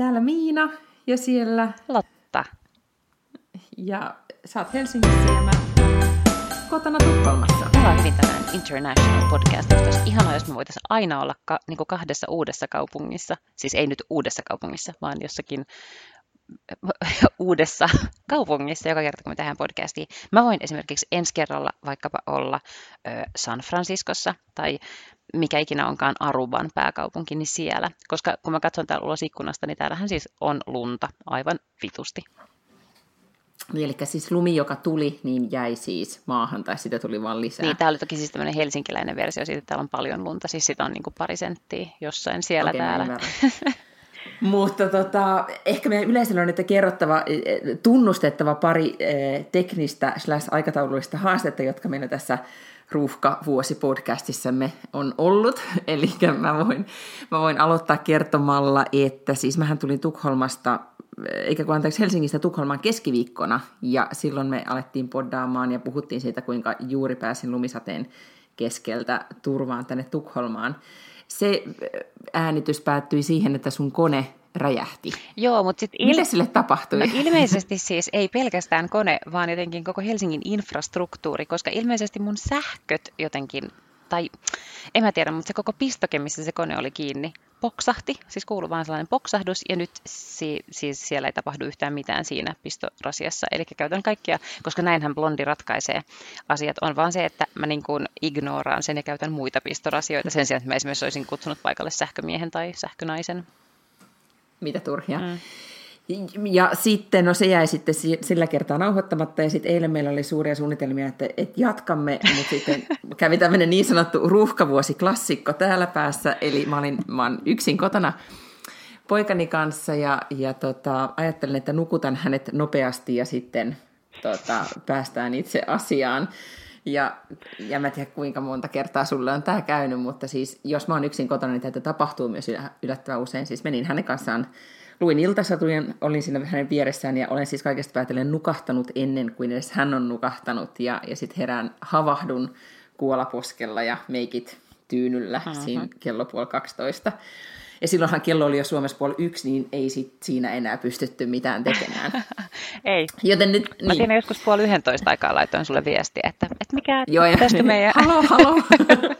täällä Miina ja siellä Lotta. Ja sä oot Helsingissä ja mä kotona Tukholmassa. Me ollaan hyvin tämmöinen international podcast. Olisi ihanaa, jos me voitaisiin aina olla ka- niin kahdessa uudessa kaupungissa. Siis ei nyt uudessa kaupungissa, vaan jossakin uudessa kaupungissa joka kerta, kun me tehdään podcastia. Mä voin esimerkiksi ensi kerralla vaikkapa olla ö, San Franciscossa tai mikä ikinä onkaan Aruban pääkaupunki, niin siellä. Koska kun mä katson täällä ulos ikkunasta, niin täällähän siis on lunta aivan vitusti. Niin, eli siis lumi, joka tuli, niin jäi siis maahan, tai sitä tuli vaan lisää. Niin, täällä oli toki siis tämmöinen helsinkiläinen versio siitä, että täällä on paljon lunta, siis sitä on niin kuin pari senttiä jossain siellä okay, täällä. Mutta tota, ehkä meidän yleisöllä on nyt kerrottava, e, e, tunnustettava pari eh, teknistä slash aikataulullista haastetta, jotka meillä tässä ruuhka-vuosi-podcastissamme on ollut. Eli mä voin, mä voin aloittaa kertomalla, että siis mähän tulin Tukholmasta, eikä kun anteeksi Helsingistä Tukholmaan keskiviikkona, ja silloin me alettiin poddaamaan ja puhuttiin siitä, kuinka juuri pääsin lumisateen keskeltä turvaan tänne Tukholmaan. Se äänitys päättyi siihen, että sun kone räjähti. Joo, mutta sitten... Il... Mitä sille tapahtui? No, ilmeisesti siis ei pelkästään kone, vaan jotenkin koko Helsingin infrastruktuuri, koska ilmeisesti mun sähköt jotenkin, tai en mä tiedä, mutta se koko pistoke, missä se kone oli kiinni, poksahti, siis kuului vaan sellainen poksahdus, ja nyt si- siis siellä ei tapahdu yhtään mitään siinä pistorasiassa. Eli käytän kaikkia, koska näinhän blondi ratkaisee asiat, on vaan se, että mä niin kuin ignoraan sen ja käytän muita pistorasioita sen sijaan, että mä esimerkiksi olisin kutsunut paikalle sähkömiehen tai sähkönaisen mitä turhia. Mm. Ja sitten, no se jäi sitten sillä kertaa nauhoittamatta, ja sitten eilen meillä oli suuria suunnitelmia, että, että jatkamme, mutta sitten kävi tämmöinen niin sanottu ruuhkavuosi-klassikko täällä päässä, eli mä olin, mä olin yksin kotona poikani kanssa, ja, ja tota, ajattelin, että nukutan hänet nopeasti, ja sitten tota, päästään itse asiaan. Ja, ja mä en tiedä kuinka monta kertaa sulle on tämä käynyt, mutta siis jos mä oon yksin kotona, niin tätä tapahtuu myös yllättävän usein. Siis menin hänen kanssaan, luin iltasatujen, olin siinä hänen vieressään ja olen siis kaikesta päätellen nukahtanut ennen kuin edes hän on nukahtanut. Ja, ja sitten herään havahdun kuolaposkella ja meikit tyynyllä uh-huh. siinä kello puoli 12. Ja silloinhan kello oli jo Suomessa puoli yksi, niin ei sit siinä enää pystytty mitään tekemään. ei. Joten nyt, Mä niin. siinä joskus puoli yhdentoista aikaa laitoin sulle viestiä, että, että mikä Joo, ja, tästä meidän... halo, halo.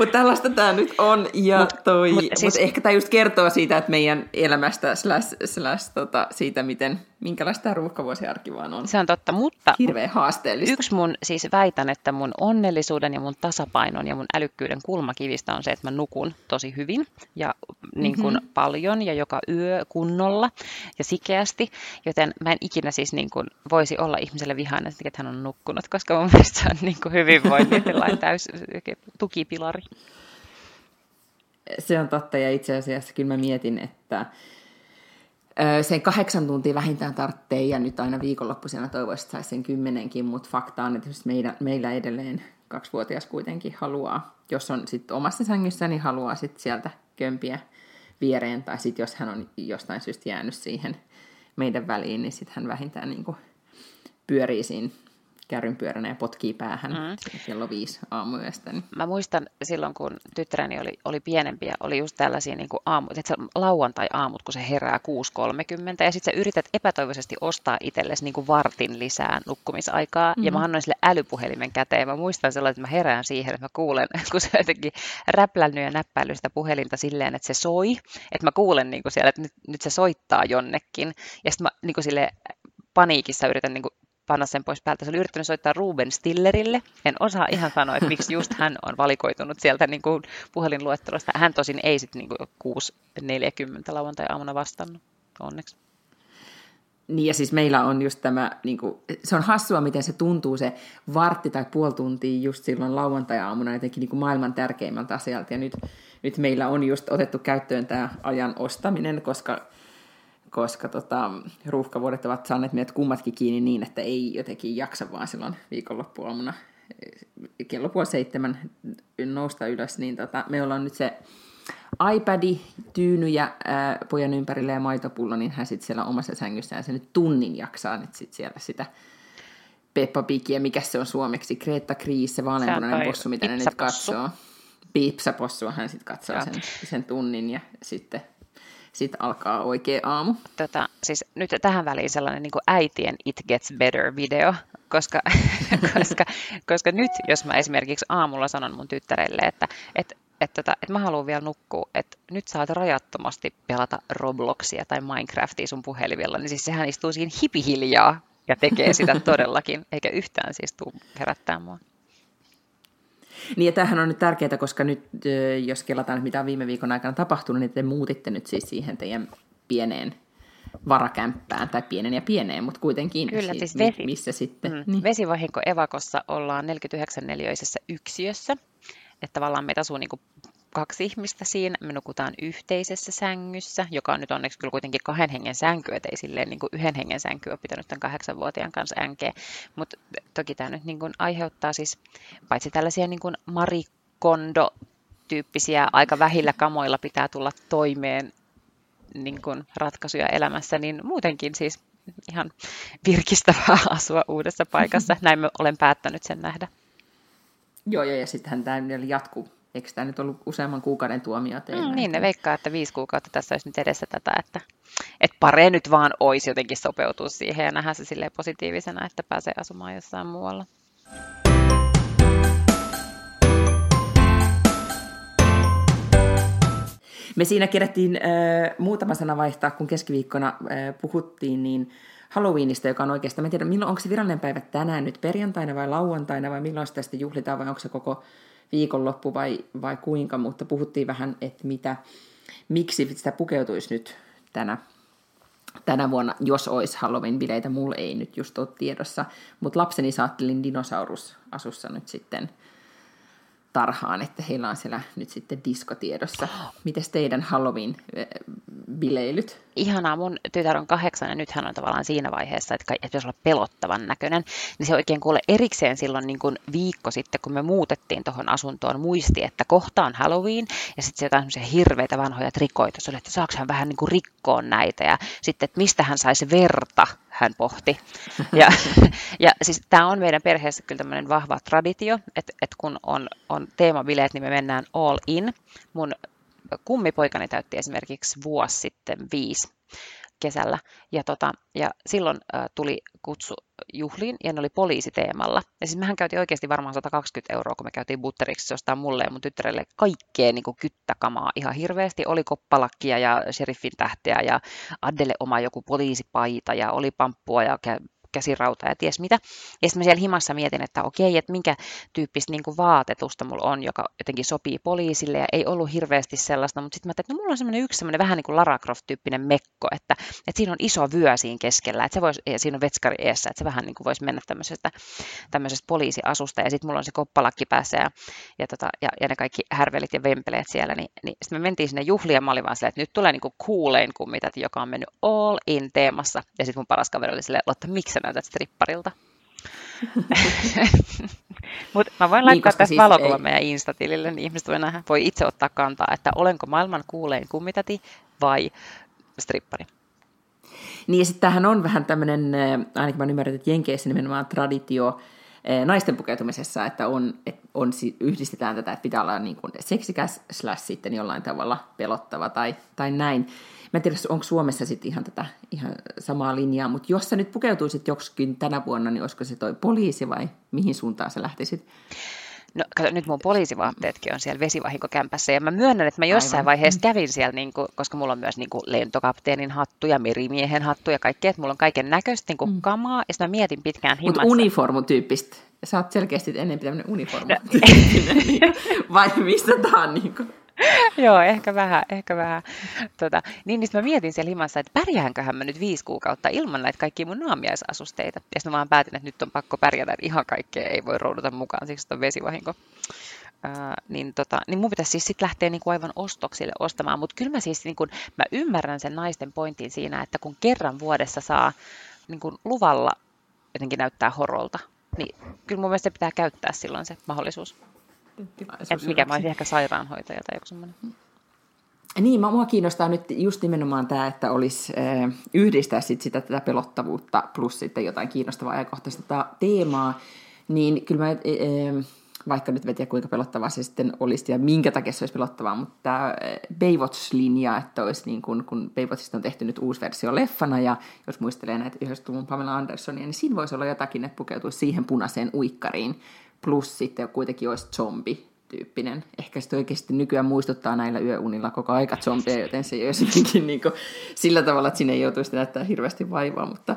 Mutta tällaista tämä nyt on, ja mut, toi, mut siis, mut ehkä tämä just kertoo siitä, että meidän elämästä slash, slash tota, siitä, miten, minkälaista tämä ruuhkavuosiarki vaan on. Se on totta, mutta Hirveän haasteellista. yksi mun, siis väitän, että mun onnellisuuden ja mun tasapainon ja mun älykkyyden kulmakivistä on se, että mä nukun tosi hyvin ja niin kuin mm-hmm. paljon ja joka yö kunnolla ja sikeästi, joten mä en ikinä siis niin kuin voisi olla ihmiselle vihainen, että hän on nukkunut, koska mun mielestä se on niin kuin hyvinvoinnin täys tukipilari. Se on totta, ja itse asiassa kyllä mä mietin, että sen kahdeksan tuntia vähintään tarvitsee, ja nyt aina viikonloppuisena toivoisin, että saisi sen kymmenenkin, mutta fakta on, että meidän, meillä edelleen kaksivuotias kuitenkin haluaa, jos on sitten omassa sängyssä, niin haluaa sitten sieltä kömpiä viereen, tai sitten jos hän on jostain syystä jäänyt siihen meidän väliin, niin sitten hän vähintään niin pyörii siinä kärrynpyöränä ja potkii päähän mm. kello viisi aamuyöstä. Niin. Mä muistan silloin, kun tyttäreni oli, oli pienempi ja oli just tällaisia niin kuin aamu, että se lauantai-aamut, kun se herää 6.30 ja sitten sä yrität epätoivoisesti ostaa itsellesi niin kuin vartin lisää nukkumisaikaa mm-hmm. ja mä annoin sille älypuhelimen käteen. Mä muistan sellainen, että mä herään siihen, että mä kuulen, kun se jotenkin räplännyt ja näppäillyt sitä puhelinta silleen, että se soi, että mä kuulen niin kuin siellä, että nyt, nyt se soittaa jonnekin ja sitten mä niin kuin sille paniikissa yritän niin kuin panna sen pois päältä. Se oli yrittänyt soittaa Ruben Stillerille. En osaa ihan sanoa, että miksi just hän on valikoitunut sieltä niin kuin puhelinluettelosta. Hän tosin ei sitten niin 6.40 lauantai-aamuna vastannut, onneksi. Niin ja siis meillä on just tämä, niin kuin, se on hassua, miten se tuntuu se vartti tai puoli tuntia just silloin lauantai-aamuna jotenkin niin kuin maailman tärkeimmältä asialta. Ja nyt, nyt meillä on just otettu käyttöön tämä ajan ostaminen, koska koska tota, ruuhkavuodet ovat saaneet meidät kummatkin kiinni niin, että ei jotenkin jaksa vaan silloin viikonloppuaamuna. Kello puoli seitsemän nousta ylös, niin tota, me ollaan nyt se iPadi, tyyny ja ää, pojan ympärille ja maitopullo, niin hän sitten siellä omassa sängyssään se nyt tunnin jaksaa nyt sit siellä sitä Peppa Pigiä, mikä se on suomeksi, Greta Kriis, se vaaleanpunainen possu, mitä ne nyt katsoo. Pipsapossu hän sitten katsoo sen, sen tunnin ja sitten sitten alkaa oikea aamu. Tota, siis nyt tähän väliin sellainen niin kuin äitien It Gets Better-video, koska, koska, koska nyt, jos mä esimerkiksi aamulla sanon mun tyttärelle, että, että että, tota, että mä haluan vielä nukkua, että nyt saat rajattomasti pelata Robloxia tai Minecraftia sun puhelimella, niin siis sehän istuu siinä hipihiljaa ja tekee sitä todellakin, eikä yhtään siis tuu herättää mua. Niin ja tämähän on nyt tärkeää, koska nyt jos kelataan, mitä on viime viikon aikana tapahtunut, niin te muutitte nyt siis siihen teidän pieneen varakämppään, tai pienen ja pieneen, mutta kuitenkin Kyllä, siis, vesi, missä sitten. Mm, niin. Vesivahinko Evakossa ollaan 49-neliöisessä yksiössä, että tavallaan meitä asuu niin kuin kaksi ihmistä siinä, me nukutaan yhteisessä sängyssä, joka on nyt onneksi kyllä kuitenkin kahden hengen sänky, ettei silleen niin kuin yhden hengen sänky ole pitänyt tämän kahdeksanvuotiaan kanssa änkeä, mutta toki tämä nyt niin kuin aiheuttaa siis paitsi tällaisia niin kuin marikondo tyyppisiä aika vähillä kamoilla pitää tulla toimeen niin kuin ratkaisuja elämässä, niin muutenkin siis ihan virkistävää asua uudessa paikassa. Näin olen päättänyt sen nähdä. Joo, joo ja sittenhän tämä jatkuu Eikö tämä nyt ollut useamman kuukauden tuomio teille? Mm, niin, ne veikkaa, että viisi kuukautta tässä olisi nyt edessä tätä, että, että pare nyt vaan olisi jotenkin sopeutua siihen ja nähdä se silleen positiivisena, että pääsee asumaan jossain muualla. Me siinä kerättiin äh, muutama sana vaihtaa, kun keskiviikkona äh, puhuttiin, niin Halloweenista, joka on oikeastaan, en tiedä, milloin, onko se virallinen päivä tänään nyt perjantaina vai lauantaina vai milloin sitä sitten juhlitaan vai onko se koko viikonloppu vai, vai kuinka, mutta puhuttiin vähän, että mitä, miksi sitä pukeutuisi nyt tänä, tänä vuonna, jos olisi Halloween-bileitä. Mulla ei nyt just ole tiedossa, mutta lapseni saattelin dinosaurusasussa nyt sitten tarhaan, että heillä on siellä nyt sitten diskotiedossa. Miten teidän Halloween-bileilyt? Ihanaa, mun tytär on kahdeksan ja nyt hän on tavallaan siinä vaiheessa, että pitäisi olla pelottavan näköinen. Niin se oikein kuule erikseen silloin niin kuin viikko sitten, kun me muutettiin tuohon asuntoon, muisti, että kohta on Halloween ja sitten jotain semmoisia hirveitä vanhoja trikoita. Se oli, että saako hän vähän niin kuin rikkoon näitä ja sitten, että mistä hän saisi verta, hän pohti. Ja, ja siis tämä on meidän perheessä kyllä tämmöinen vahva traditio, että, että kun on, on teemabileet, niin me mennään all in. Mun kummipoikani täytti esimerkiksi vuosi sitten viisi kesällä. Ja, tota, ja silloin äh, tuli kutsu juhliin ja ne oli poliisiteemalla. Ja siis mehän käytiin oikeasti varmaan 120 euroa, kun me käytiin butteriksi ostaa mulle ja mun tyttärelle kaikkea niin kyttäkamaa ihan hirveästi. Oli koppalakkia ja sheriffin tähteä ja Addelle oma joku poliisipaita ja oli pamppua ja käsirauta ja ties mitä. Ja sitten mä siellä himassa mietin, että okei, että minkä tyyppistä niin kuin vaatetusta mulla on, joka jotenkin sopii poliisille ja ei ollut hirveästi sellaista, mutta sitten mä ajattelin, että no mulla on semmoinen yksi semmoinen vähän niin kuin Lara Croft-tyyppinen mekko, että, että siinä on iso vyö siinä keskellä, että se vois, ja siinä on vetskari eessä, että se vähän niin kuin voisi mennä tämmöisestä, tämmöisestä poliisiasusta ja sitten mulla on se koppalakki päässä ja, ja, tota, ja, ja, ne kaikki härvelit ja vempeleet siellä, niin, niin sitten me mentiin sinne juhliin ja mä olin vaan silleen, että nyt tulee niin kuin coolein kummitat, joka on mennyt all in teemassa ja sitten mun paras kaveri oli silleen, Lotta, miksi sä näytät stripparilta. Mutta mä voin laittaa niin, tästä siis valokuvan ei... meidän Insta-tilille, niin ihmiset voi, nähdä, voi itse ottaa kantaa, että olenko maailman kuulein kummitati vai strippari. Niin ja sitten tämähän on vähän tämmöinen, ainakin mä ymmärrän, että Jenkeissä nimenomaan traditio naisten pukeutumisessa, että on, että on, yhdistetään tätä, että pitää olla niin kuin seksikäs slash sitten jollain tavalla pelottava tai, tai näin. Mä en tiedä, onko Suomessa sitten ihan tätä ihan samaa linjaa, mutta jos sä nyt pukeutuisit joksikin tänä vuonna, niin olisiko se toi poliisi vai mihin suuntaan sä lähtisit? No kato, nyt mun poliisivaatteetkin on siellä vesivahinkokämpässä ja mä myönnän, että mä jossain Aivan. vaiheessa kävin siellä, niin kuin, koska mulla on myös niin kuin lentokapteenin hattu ja merimiehen hattu ja kaikkea, että mulla on kaiken näköistä niin mm. kamaa ja sitten mä mietin pitkään himassa. Mutta uniformutyyppistä. Sä oot selkeästi ennen tämmöinen uniformu. No. Vai mistä tää on niin kuin? Joo, ehkä vähän, ehkä vähän. Tota, niin, niin mä mietin siellä himassa, että pärjäänköhän mä nyt viisi kuukautta ilman näitä kaikkia mun naamiaisasusteita. Ja sitten mä vaan päätin, että nyt on pakko pärjätä, että ihan kaikkea ei voi rouduta mukaan, siksi on vesivahinko. Ää, niin, tota, niin mun pitäisi siis sitten lähteä niinku aivan ostoksille ostamaan, mutta kyllä mä siis niinku, mä ymmärrän sen naisten pointin siinä, että kun kerran vuodessa saa niinku, luvalla jotenkin näyttää horolta, niin kyllä mun mielestä pitää käyttää silloin se mahdollisuus. Et mikä mä olisin ehkä sairaanhoitaja tai joku semmoinen. Niin, mua kiinnostaa nyt just nimenomaan tämä, että olisi äh, yhdistää sit sitä tätä pelottavuutta plus sitten jotain kiinnostavaa ajankohtaista teemaa. Niin kyllä mä, äh, vaikka nyt vetiä kuinka pelottavaa se sitten olisi ja minkä takia se olisi pelottavaa, mutta tämä Baywatch-linja, että olisi niin kuin, kun Baywatchista on tehty nyt uusi versio leffana ja jos muistelee näitä 90-luvun Pamela Andersonia, niin siinä voisi olla jotakin, että pukeutuisi siihen punaiseen uikkariin, plus sitten kuitenkin olisi zombi tyyppinen. Ehkä sitten oikeasti nykyään muistuttaa näillä yöunilla koko aika zombeja, joten se ei olisi niin kuin sillä tavalla, että sinne ei joutuisi näyttää hirveästi vaivaa, mutta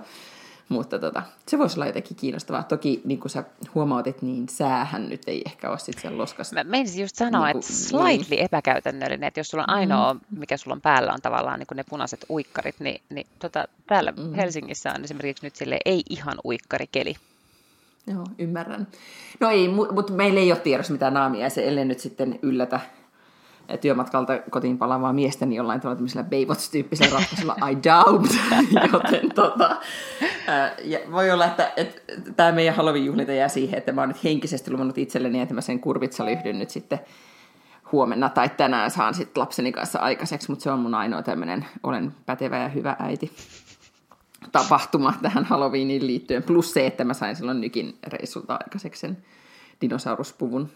mutta tota, se voisi olla jotenkin kiinnostavaa. Toki niin kuin sä huomautit, niin säähän nyt ei ehkä ole sitten sen loskas. Mä menisin just sanoa, niin kuin, että slightly niin. epäkäytännöllinen, että jos sulla on ainoa, mm. mikä sulla on päällä, on tavallaan niin kuin ne punaiset uikkarit, niin, niin tota, täällä mm. Helsingissä on esimerkiksi nyt sille ei ihan uikkarikeli. Joo, ymmärrän. No ei, mutta meillä ei ole tiedossa mitään naamia, ja se ellei nyt sitten yllätä työmatkalta kotiin palaavaa miestä niin jollain tavalla tämmöisellä Baywatch-tyyppisellä ratkaisulla I doubt, joten tota, ää, ja voi olla, että, että tämä meidän Halloween-juhlinta jää siihen, että mä oon nyt henkisesti luvannut itselleni, että mä sen kurvitsalyhdyn nyt sitten huomenna tai tänään saan sitten lapseni kanssa aikaiseksi, mutta se on mun ainoa tämmöinen olen pätevä ja hyvä äiti tapahtuma tähän Halloweeniin liittyen, plus se, että mä sain silloin nykin reissulta aikaiseksi sen dinosauruspuvun.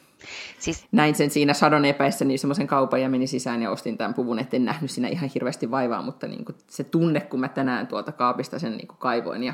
Siis... Näin sen siinä sadon epäessä niin semmoisen kaupan ja menin sisään ja ostin tämän puvun, etten nähnyt siinä ihan hirveästi vaivaa, mutta niin kuin se tunne, kun mä tänään tuolta kaapista sen niin kuin kaivoin ja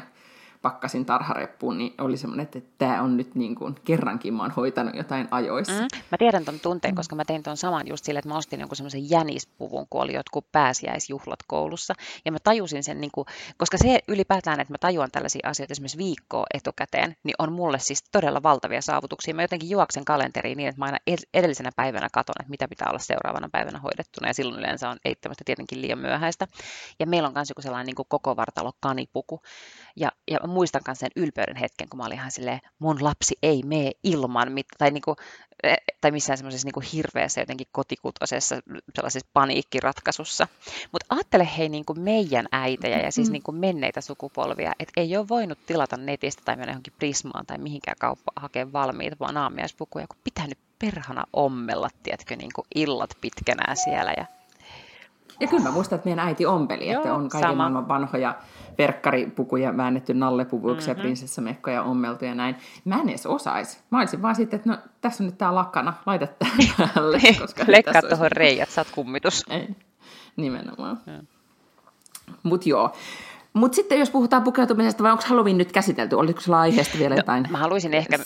pakkasin tarhareppuun, niin oli semmoinen, että tämä on nyt niin kuin, kerrankin mä oon hoitanut jotain ajoissa. Mm, mä tiedän ton tunteen, koska mä tein ton saman just sille, että mä ostin jonkun semmoisen jänispuvun, kun oli jotkut pääsiäisjuhlat koulussa. Ja mä tajusin sen, niin kuin, koska se ylipäätään, että mä tajuan tällaisia asioita esimerkiksi viikkoa etukäteen, niin on mulle siis todella valtavia saavutuksia. Mä jotenkin juoksen kalenteriin niin, että mä aina edellisenä päivänä katon, että mitä pitää olla seuraavana päivänä hoidettuna. Ja silloin yleensä on eittämättä tietenkin liian myöhäistä. Ja meillä on myös joku sellainen niin kuin koko vartalo kanipuku. Ja, ja muistan myös sen ylpeyden hetken, kun mä olin ihan silleen, mun lapsi ei mene ilman, mit, tai, niinku, e, tai missään semmoisessa niinku hirveässä jotenkin kotikutosessa sellaisessa paniikkiratkaisussa. Mutta ajattele hei niinku meidän äitejä ja siis mm. niinku menneitä sukupolvia, että ei ole voinut tilata netistä tai mennä johonkin Prismaan tai mihinkään kauppaan hakemaan valmiita vaan aamiaispukuja, kun pitää nyt perhana ommella, tiedätkö, niinku illat pitkänään siellä ja ja kyllä mä muistan, että meidän äiti ompeli, Joo, että on kaiken sama. maailman vanhoja verkkaripukuja väännetty nallepuvuiksi mm-hmm. ja prinsessamekkoja ommeltu ja näin. Mä en edes osaisi. Mä olisin vaan sitten, että no tässä on nyt tää lakana, laita tää päälle. Koska Lekkaa tuohon reijät, sä oot kummitus. Ei, nimenomaan. Mm. Mut joo. Mutta sitten jos puhutaan pukeutumisesta, vai onko Halloween nyt käsitelty? Oliko sulla aiheesta vielä no, jotain no, Mä haluaisin ehkä,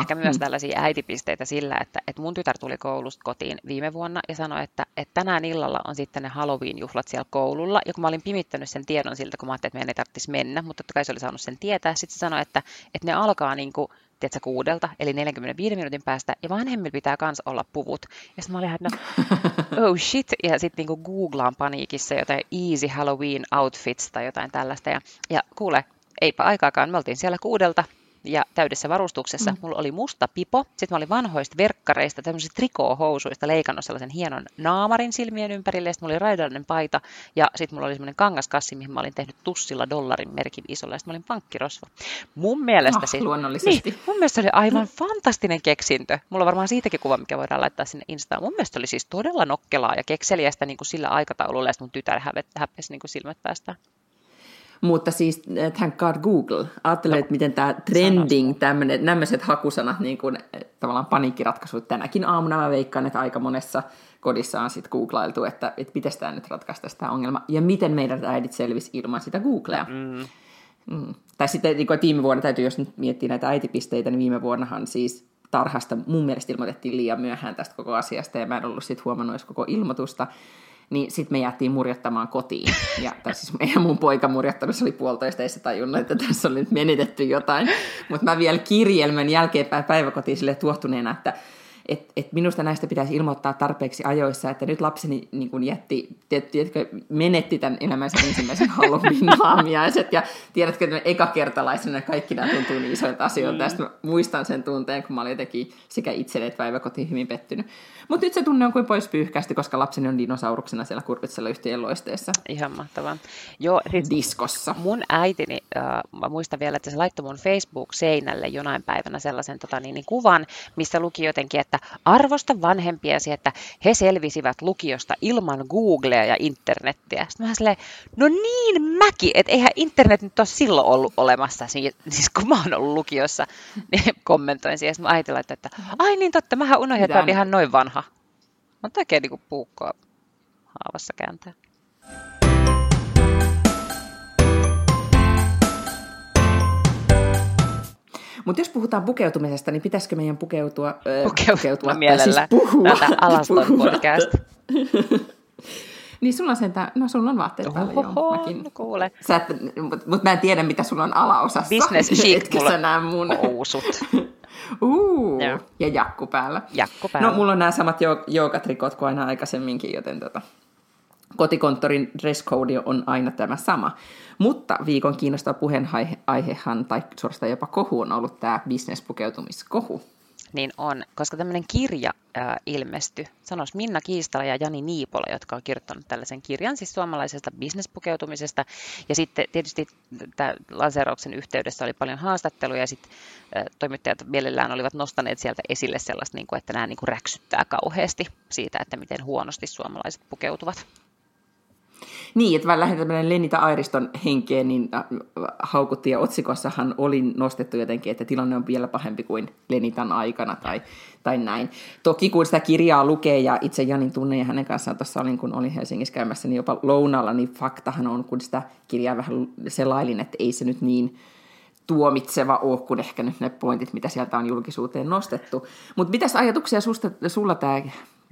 ehkä myös hmm. tällaisia äitipisteitä sillä, että, että mun tytär tuli koulusta kotiin viime vuonna ja sanoi, että, että tänään illalla on sitten ne Halloween-juhlat siellä koululla. Ja kun mä olin pimittänyt sen tiedon siltä, kun mä ajattelin, että meidän ei tarvitsisi mennä, mutta totta kai se oli saanut sen tietää. Sitten se sanoi, että, että ne alkaa niin kuin tiedätkö, kuudelta, eli 45 minuutin päästä, ja vanhemmilla pitää myös olla puvut. Ja sitten mä olin, että no, oh shit, ja sitten niinku googlaan paniikissa jotain easy Halloween outfits tai jotain tällaista, ja, ja kuule, eipä aikaakaan, me oltiin siellä kuudelta, ja täydessä varustuksessa. Mm. Mulla oli musta pipo, sitten mä olin vanhoista verkkareista, tämmöisistä trikoohousuista leikannut sellaisen hienon naamarin silmien ympärille, sitten mulla oli raidallinen paita, ja sitten mulla oli semmoinen kangaskassi, mihin mä olin tehnyt tussilla dollarin merkin isolla, ja sitten mä olin pankkirosvo. Mun mielestä, oh, sit, luonnollisesti. Niin, mun mielestä se oli aivan fantastinen keksintö. Mulla on varmaan siitäkin kuva, mikä voidaan laittaa sinne Instaan. Mun mielestä oli siis todella nokkelaa ja kekseliästä niin kuin sillä aikataululla, ja mun tytär häpesi niin kuin silmät päästä. Mutta siis eh, thank God Google. Ajattelen, no, että miten tämä trending, tämmöiset hakusanat, niin kuin, eh, tavallaan paniikkiratkaisut tänäkin aamuna mä veikkaan, että aika monessa kodissa on sitten googlailtu, että, että miten tämä nyt ratkaista tämä ongelma, ja miten meidän äidit selvisi ilman sitä Googlea. Mm. Mm. Tai sitten niin kuin viime vuonna, täytyy jos nyt miettiä näitä äitipisteitä, niin viime vuonnahan siis tarhasta mun mielestä ilmoitettiin liian myöhään tästä koko asiasta, ja mä en ollut sitten huomannut edes koko ilmoitusta niin sitten me jäätiin murjottamaan kotiin. Ja, tai siis meidän mun poika murjottanut, se oli puolitoista, ei se tajunnut, että tässä oli nyt menetetty jotain. Mutta mä vielä kirjelmän jälkeenpäin päiväkotiin sille tuohtuneena, että et, et minusta näistä pitäisi ilmoittaa tarpeeksi ajoissa, että nyt lapseni niin kun jätti, tiedätkö, menetti tämän elämänsä ensimmäisen Halloween-naamiaiset, ja tiedätkö, että ekakertalaisena kaikki nämä tuntuu niin isoilta asioilta, mm. ja muistan sen tunteen, kun mä olin jotenkin sekä itselle että päiväkotiin hyvin pettynyt. Mutta nyt se tunne on kuin pois pyyhkästi, koska lapseni on dinosauruksena siellä kurvitsella yhtiön loisteessa. Ihan mahtavaa. Joo, siis Diskossa. Mun äitini, äh, mä muistan vielä, että se laittoi mun Facebook-seinälle jonain päivänä sellaisen tota, niin, niin, kuvan, missä luki jotenkin, että arvosta vanhempiasi, että he selvisivät lukiosta ilman Googlea ja internettiä. Sitten mä silleen, no niin mäkin, että eihän internet nyt ole silloin ollut olemassa, siis kun mä oon ollut lukiossa, niin kommentoin siihen. Sitten mä ajattelin, että ai niin totta, mähän unohdin, että ihan noin vanha. Mä oikein niin puukkoa haavassa kääntää. Mutta jos puhutaan pukeutumisesta, niin pitäisikö meidän pukeutua, pukeutua, pukeutua mielellä. Siis puhua, Tätä alaston podcast. niin sulla on sentään, no sulla on vaatteet päällä joo, mäkin. kuule. Mutta mut mä en tiedä, mitä sulla on alaosassa. Business chic, mulla sä näe mun... housut. Uh, ja jakku päällä. Jakku päällä. No, mulla on nämä samat joogatrikot kuin aina aikaisemminkin, joten tota, kotikonttorin dress code on aina tämä sama. Mutta viikon kiinnostava puheenaihehan, tai suorastaan jopa kohu, on ollut tämä bisnespukeutumiskohu. Niin on, koska tämmöinen kirja äh, ilmestyi. Sanois Minna Kiistala ja Jani Niipola, jotka on kirjoittanut tällaisen kirjan siis suomalaisesta bisnespukeutumisesta. Ja sitten tietysti tämä lanseerauksen yhteydessä oli paljon haastatteluja ja sitten äh, toimittajat mielellään olivat nostaneet sieltä esille sellaista, niin kuin, että nämä niin kuin räksyttää kauheasti siitä, että miten huonosti suomalaiset pukeutuvat. Niin, että vähän lähinnä tämmöinen Lenita Airiston henkeen, niin äh, haukuttiin ja otsikossahan oli nostettu jotenkin, että tilanne on vielä pahempi kuin Lenitan aikana tai, tai näin. Toki kun sitä kirjaa lukee ja itse Janin tunne ja hänen kanssaan tuossa olin, kun olin Helsingissä käymässä, niin jopa lounalla, niin faktahan on, kun sitä kirjaa vähän selailin, että ei se nyt niin tuomitseva ole kuin ehkä nyt ne pointit, mitä sieltä on julkisuuteen nostettu. Mutta mitäs ajatuksia susta, sulla tämä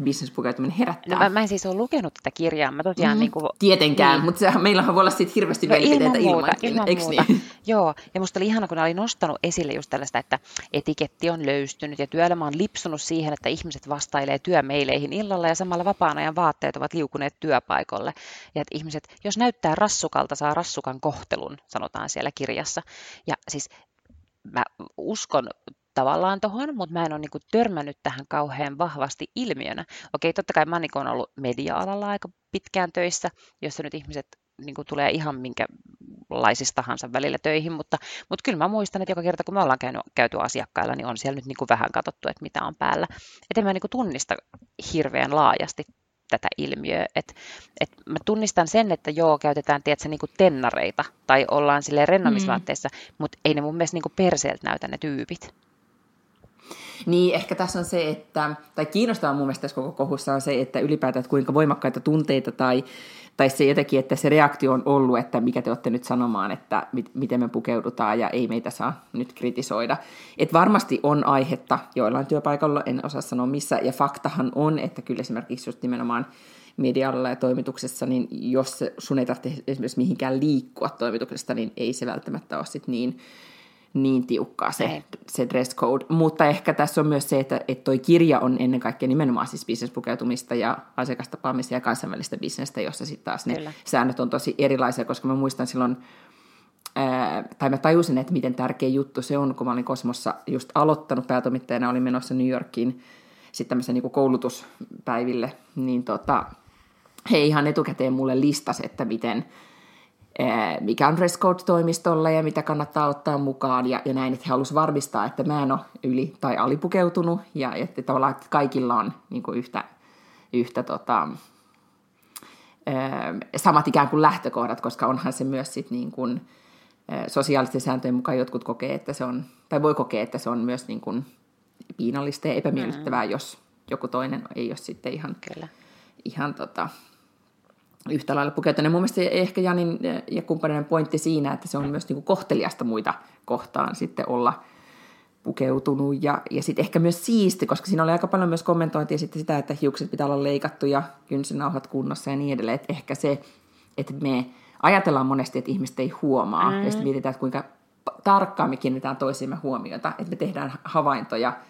bisnespukeutuminen herättää. No, mä, mä en siis ole lukenut tätä kirjaa. Mä tosiaan, mm, niin kuin, tietenkään, niin. mutta sehän, meillähän voi olla siitä hirveästi no, mielipiteitä ilman, muuta, ilman muuta. Niin? Joo, ja musta oli ihana, kun oli nostanut esille just tällaista, että etiketti on löystynyt ja työelämä on lipsunut siihen, että ihmiset vastailee työmeileihin illalla ja samalla vapaan ajan vaatteet ovat liukuneet työpaikolle. Ja että ihmiset, jos näyttää rassukalta, saa rassukan kohtelun, sanotaan siellä kirjassa. Ja siis mä uskon tavallaan tuohon, mutta mä en ole niinku törmännyt tähän kauhean vahvasti ilmiönä. Okei, totta kai mä niinku ollut media-alalla aika pitkään töissä, jossa nyt ihmiset niinku tulee ihan minkälaisista tahansa välillä töihin, mutta, mutta kyllä mä muistan, että joka kerta kun me ollaan käynyt, käyty asiakkailla, niin on siellä nyt niinku vähän katsottu, että mitä on päällä. Että en mä niinku tunnista hirveän laajasti tätä ilmiöä. Et, et mä tunnistan sen, että joo, käytetään tiedätkö, niin tennareita tai ollaan sille rennomisvaatteissa, mm. mutta ei ne mun mielestä niin perseeltä näytä ne tyypit. Niin, ehkä tässä on se, että, tai kiinnostavaa mun mielestä tässä koko kohussa on se, että ylipäätään, että kuinka voimakkaita tunteita tai, tai se jotenkin, että se reaktio on ollut, että mikä te olette nyt sanomaan, että mit, miten me pukeudutaan ja ei meitä saa nyt kritisoida. Että varmasti on aihetta joillain työpaikalla, en osaa sanoa missä, ja faktahan on, että kyllä esimerkiksi just nimenomaan medialla ja toimituksessa, niin jos sun ei tarvitse esimerkiksi mihinkään liikkua toimituksesta, niin ei se välttämättä ole sit niin niin tiukkaa se, se dress code. Mutta ehkä tässä on myös se, että, että toi kirja on ennen kaikkea nimenomaan siis bisnespukeutumista ja asiakastapaamista ja kansainvälistä bisnestä, jossa sitten taas ne Kyllä. säännöt on tosi erilaisia, koska mä muistan silloin, ää, tai mä tajusin, että miten tärkeä juttu se on, kun mä olin Kosmossa just aloittanut päätoimittajana, olin menossa New Yorkiin sitten tämmöisen niin koulutuspäiville, niin tota, he ihan etukäteen mulle listasi, että miten – mikä on dress code-toimistolla ja mitä kannattaa ottaa mukaan ja, ja näin, että he halusivat varmistaa, että mä en ole yli- tai alipukeutunut ja että tavallaan että kaikilla on niin kuin yhtä, yhtä tota, samat ikään kuin lähtökohdat, koska onhan se myös sit niin kuin, sosiaalisten sääntöjen mukaan jotkut kokee, että se on, tai voi kokea, että se on myös niin kuin piinallista ja epämiellyttävää, mm. jos joku toinen ei ole sitten ihan, Kyllä. ihan tota, yhtä lailla pukeutunut. Mun mielestä ehkä Janin ja kumppaneiden pointti siinä, että se on myös niin kuin kohteliasta muita kohtaan sitten olla pukeutunut ja, ja sitten ehkä myös siisti, koska siinä oli aika paljon myös kommentointia sitten sitä, että hiukset pitää olla leikattu ja kynsinauhat kunnossa ja niin edelleen. Että ehkä se, että me ajatellaan monesti, että ihmiset ei huomaa mm. ja sitten mietitään, että kuinka tarkkaan me kiinnitetään toisiimme huomiota, että me tehdään havaintoja –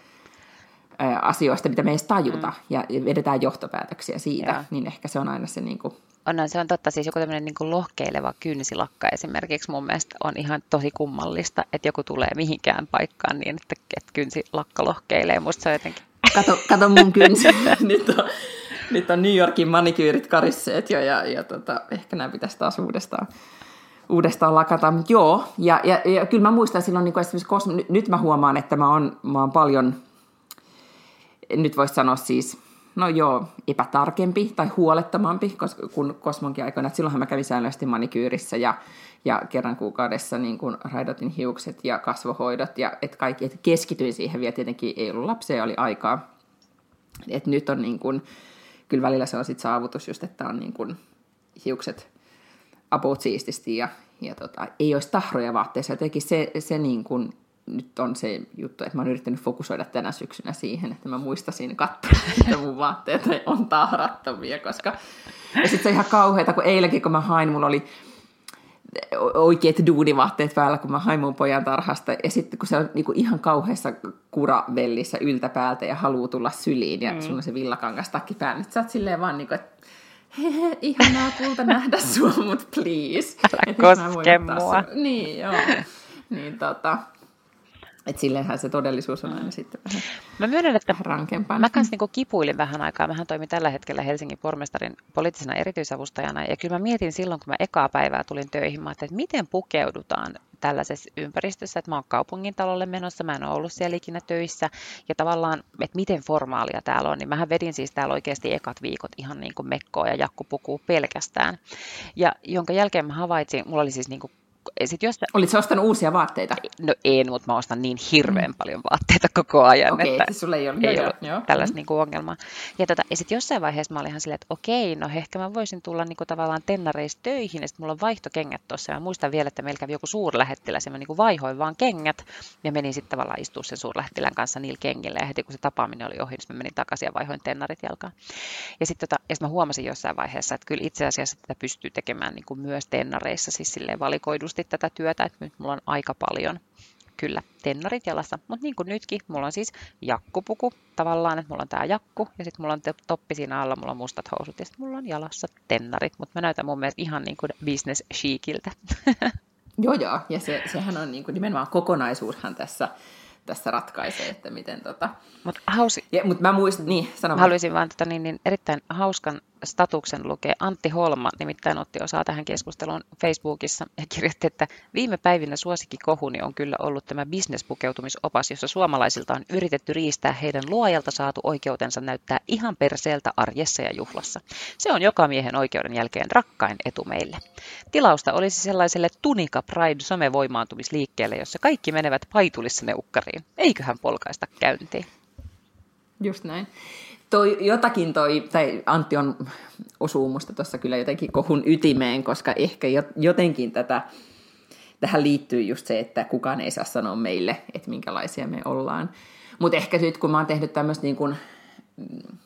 asioista, mitä me ei tajuta, mm. ja vedetään johtopäätöksiä siitä, Joo. niin ehkä se on aina se... Niin kuin... On, se on totta, siis joku tämmöinen niin lohkeileva kynsilakka esimerkiksi mun mielestä on ihan tosi kummallista, että joku tulee mihinkään paikkaan niin, että, että kynsilakka lohkeilee, musta se on jotenkin... Kato, kato mun kynsi, nyt on, nyt on New Yorkin manikyyrit karisseet jo, ja, ja tota, ehkä nämä pitäisi taas uudestaan uudestaan lakata. Mutta joo, ja, ja, ja kyllä mä muistan silloin niin kuin esimerkiksi Kosmo, nyt, nyt mä huomaan, että mä oon, mä oon paljon nyt voisi sanoa siis, no joo, epätarkempi tai huolettomampi, koska kun Kosmonkin aikoina, silloinhan mä kävin säännöllisesti manikyyrissä ja, ja kerran kuukaudessa niin kuin raidotin hiukset ja kasvohoidot ja et kaikki, et keskityin siihen vielä, tietenkin ei ollut lapsia, oli aikaa. Et nyt on niin kuin, kyllä välillä se on sit saavutus just, että on niin kuin hiukset about siististi ja, ja tota, ei olisi tahroja vaatteissa. Jotenkin se, se niin kuin nyt on se juttu, että mä oon yrittänyt fokusoida tänä syksynä siihen, että mä muistasin katsoa, että mun vaatteet on tahrattomia, koska... Ja sitten se on ihan kauheata, kun eilenkin kun mä hain, mulla oli oikeat duunivaatteet päällä, kun mä hain mun pojan tarhasta, ja sitten kun se on niinku ihan kauheassa kuravellissä yltäpäältä ja haluaa tulla syliin, ja mm. sulla on se villakangas takki päällä, nyt sä oot silleen vaan niinku, että hehe, ihanaa kulta nähdä sua, mut please. Älä koske mua. Niin, joo. Niin tota, että silleenhän se todellisuus on aina sitten vähän Mä myönnän, että rankempaa. Mä kanssa niin kipuilin vähän aikaa. Mähän toimin tällä hetkellä Helsingin pormestarin poliittisena erityisavustajana. Ja kyllä mä mietin silloin, kun mä ekaa päivää tulin töihin, mä että miten pukeudutaan tällaisessa ympäristössä, että mä oon kaupungin talolle menossa, mä en ole ollut siellä ikinä töissä, ja tavallaan, että miten formaalia täällä on, niin mähän vedin siis täällä oikeasti ekat viikot ihan niin kuin mekkoa ja jakkupukua pelkästään. Ja jonka jälkeen mä havaitsin, mulla oli siis niin kuin sit jos... Olitko ostanut uusia vaatteita? No en, mutta mä ostan niin hirveän mm. paljon vaatteita koko ajan, okay, että sulla ei, ole, ei joo, ollut joo. tällaista mm. niin ongelmaa. Ja, tota, ja sitten jossain vaiheessa mä olin ihan silleen, että okei, no ehkä mä voisin tulla niin kuin tavallaan tennareista töihin, ja sitten mulla on vaihtokengät tuossa, ja muistan vielä, että meillä kävi joku suurlähettiläs, ja mä niin kuin vaihoin vaan kengät, ja menin sitten tavallaan istua sen suurlähettilän kanssa niillä kengillä, ja heti kun se tapaaminen oli ohi, niin mä menin takaisin ja vaihoin tennarit jalkaan. Ja sitten tota, ja sit mä huomasin jossain vaiheessa, että kyllä itse asiassa tätä pystyy tekemään niin kuin myös tennareissa, siis silleen valikoidusti tätä työtä, että nyt mulla on aika paljon kyllä tennarit jalassa, mutta niin kuin nytkin, mulla on siis jakkupuku tavallaan, että mulla on tää jakku ja sitten mulla on toppi siinä alla, mulla on mustat housut ja sitten mulla on jalassa tennarit, mutta mä näytän mun mielestä ihan niin kuin business chiciltä. Joo, joo, ja se, sehän on niin kuin nimenomaan kokonaisuushan tässä tässä ratkaisee, että miten tota... Mut hausi... ja, mut mä muistan, niin, sano Haluaisin vaan tota, niin, niin, erittäin hauskan statuksen lukee. Antti Holma nimittäin otti osaa tähän keskusteluun Facebookissa ja kirjoitti, että viime päivinä suosikkikohuni on kyllä ollut tämä bisnespukeutumisopas, jossa suomalaisilta on yritetty riistää heidän luojalta saatu oikeutensa näyttää ihan perseeltä arjessa ja juhlassa. Se on joka miehen oikeuden jälkeen rakkain etu meille. Tilausta olisi sellaiselle Tunika Pride somevoimaantumisliikkeelle, jossa kaikki menevät paitulissa neukkariin. Eiköhän polkaista käyntiin. Just näin toi, jotakin toi, tai Antti on, osuu musta tuossa kyllä jotenkin kohun ytimeen, koska ehkä jotenkin tätä, tähän liittyy just se, että kukaan ei saa sanoa meille, että minkälaisia me ollaan. Mutta ehkä nyt kun mä oon tehnyt tämmöistä niin kuin, mm,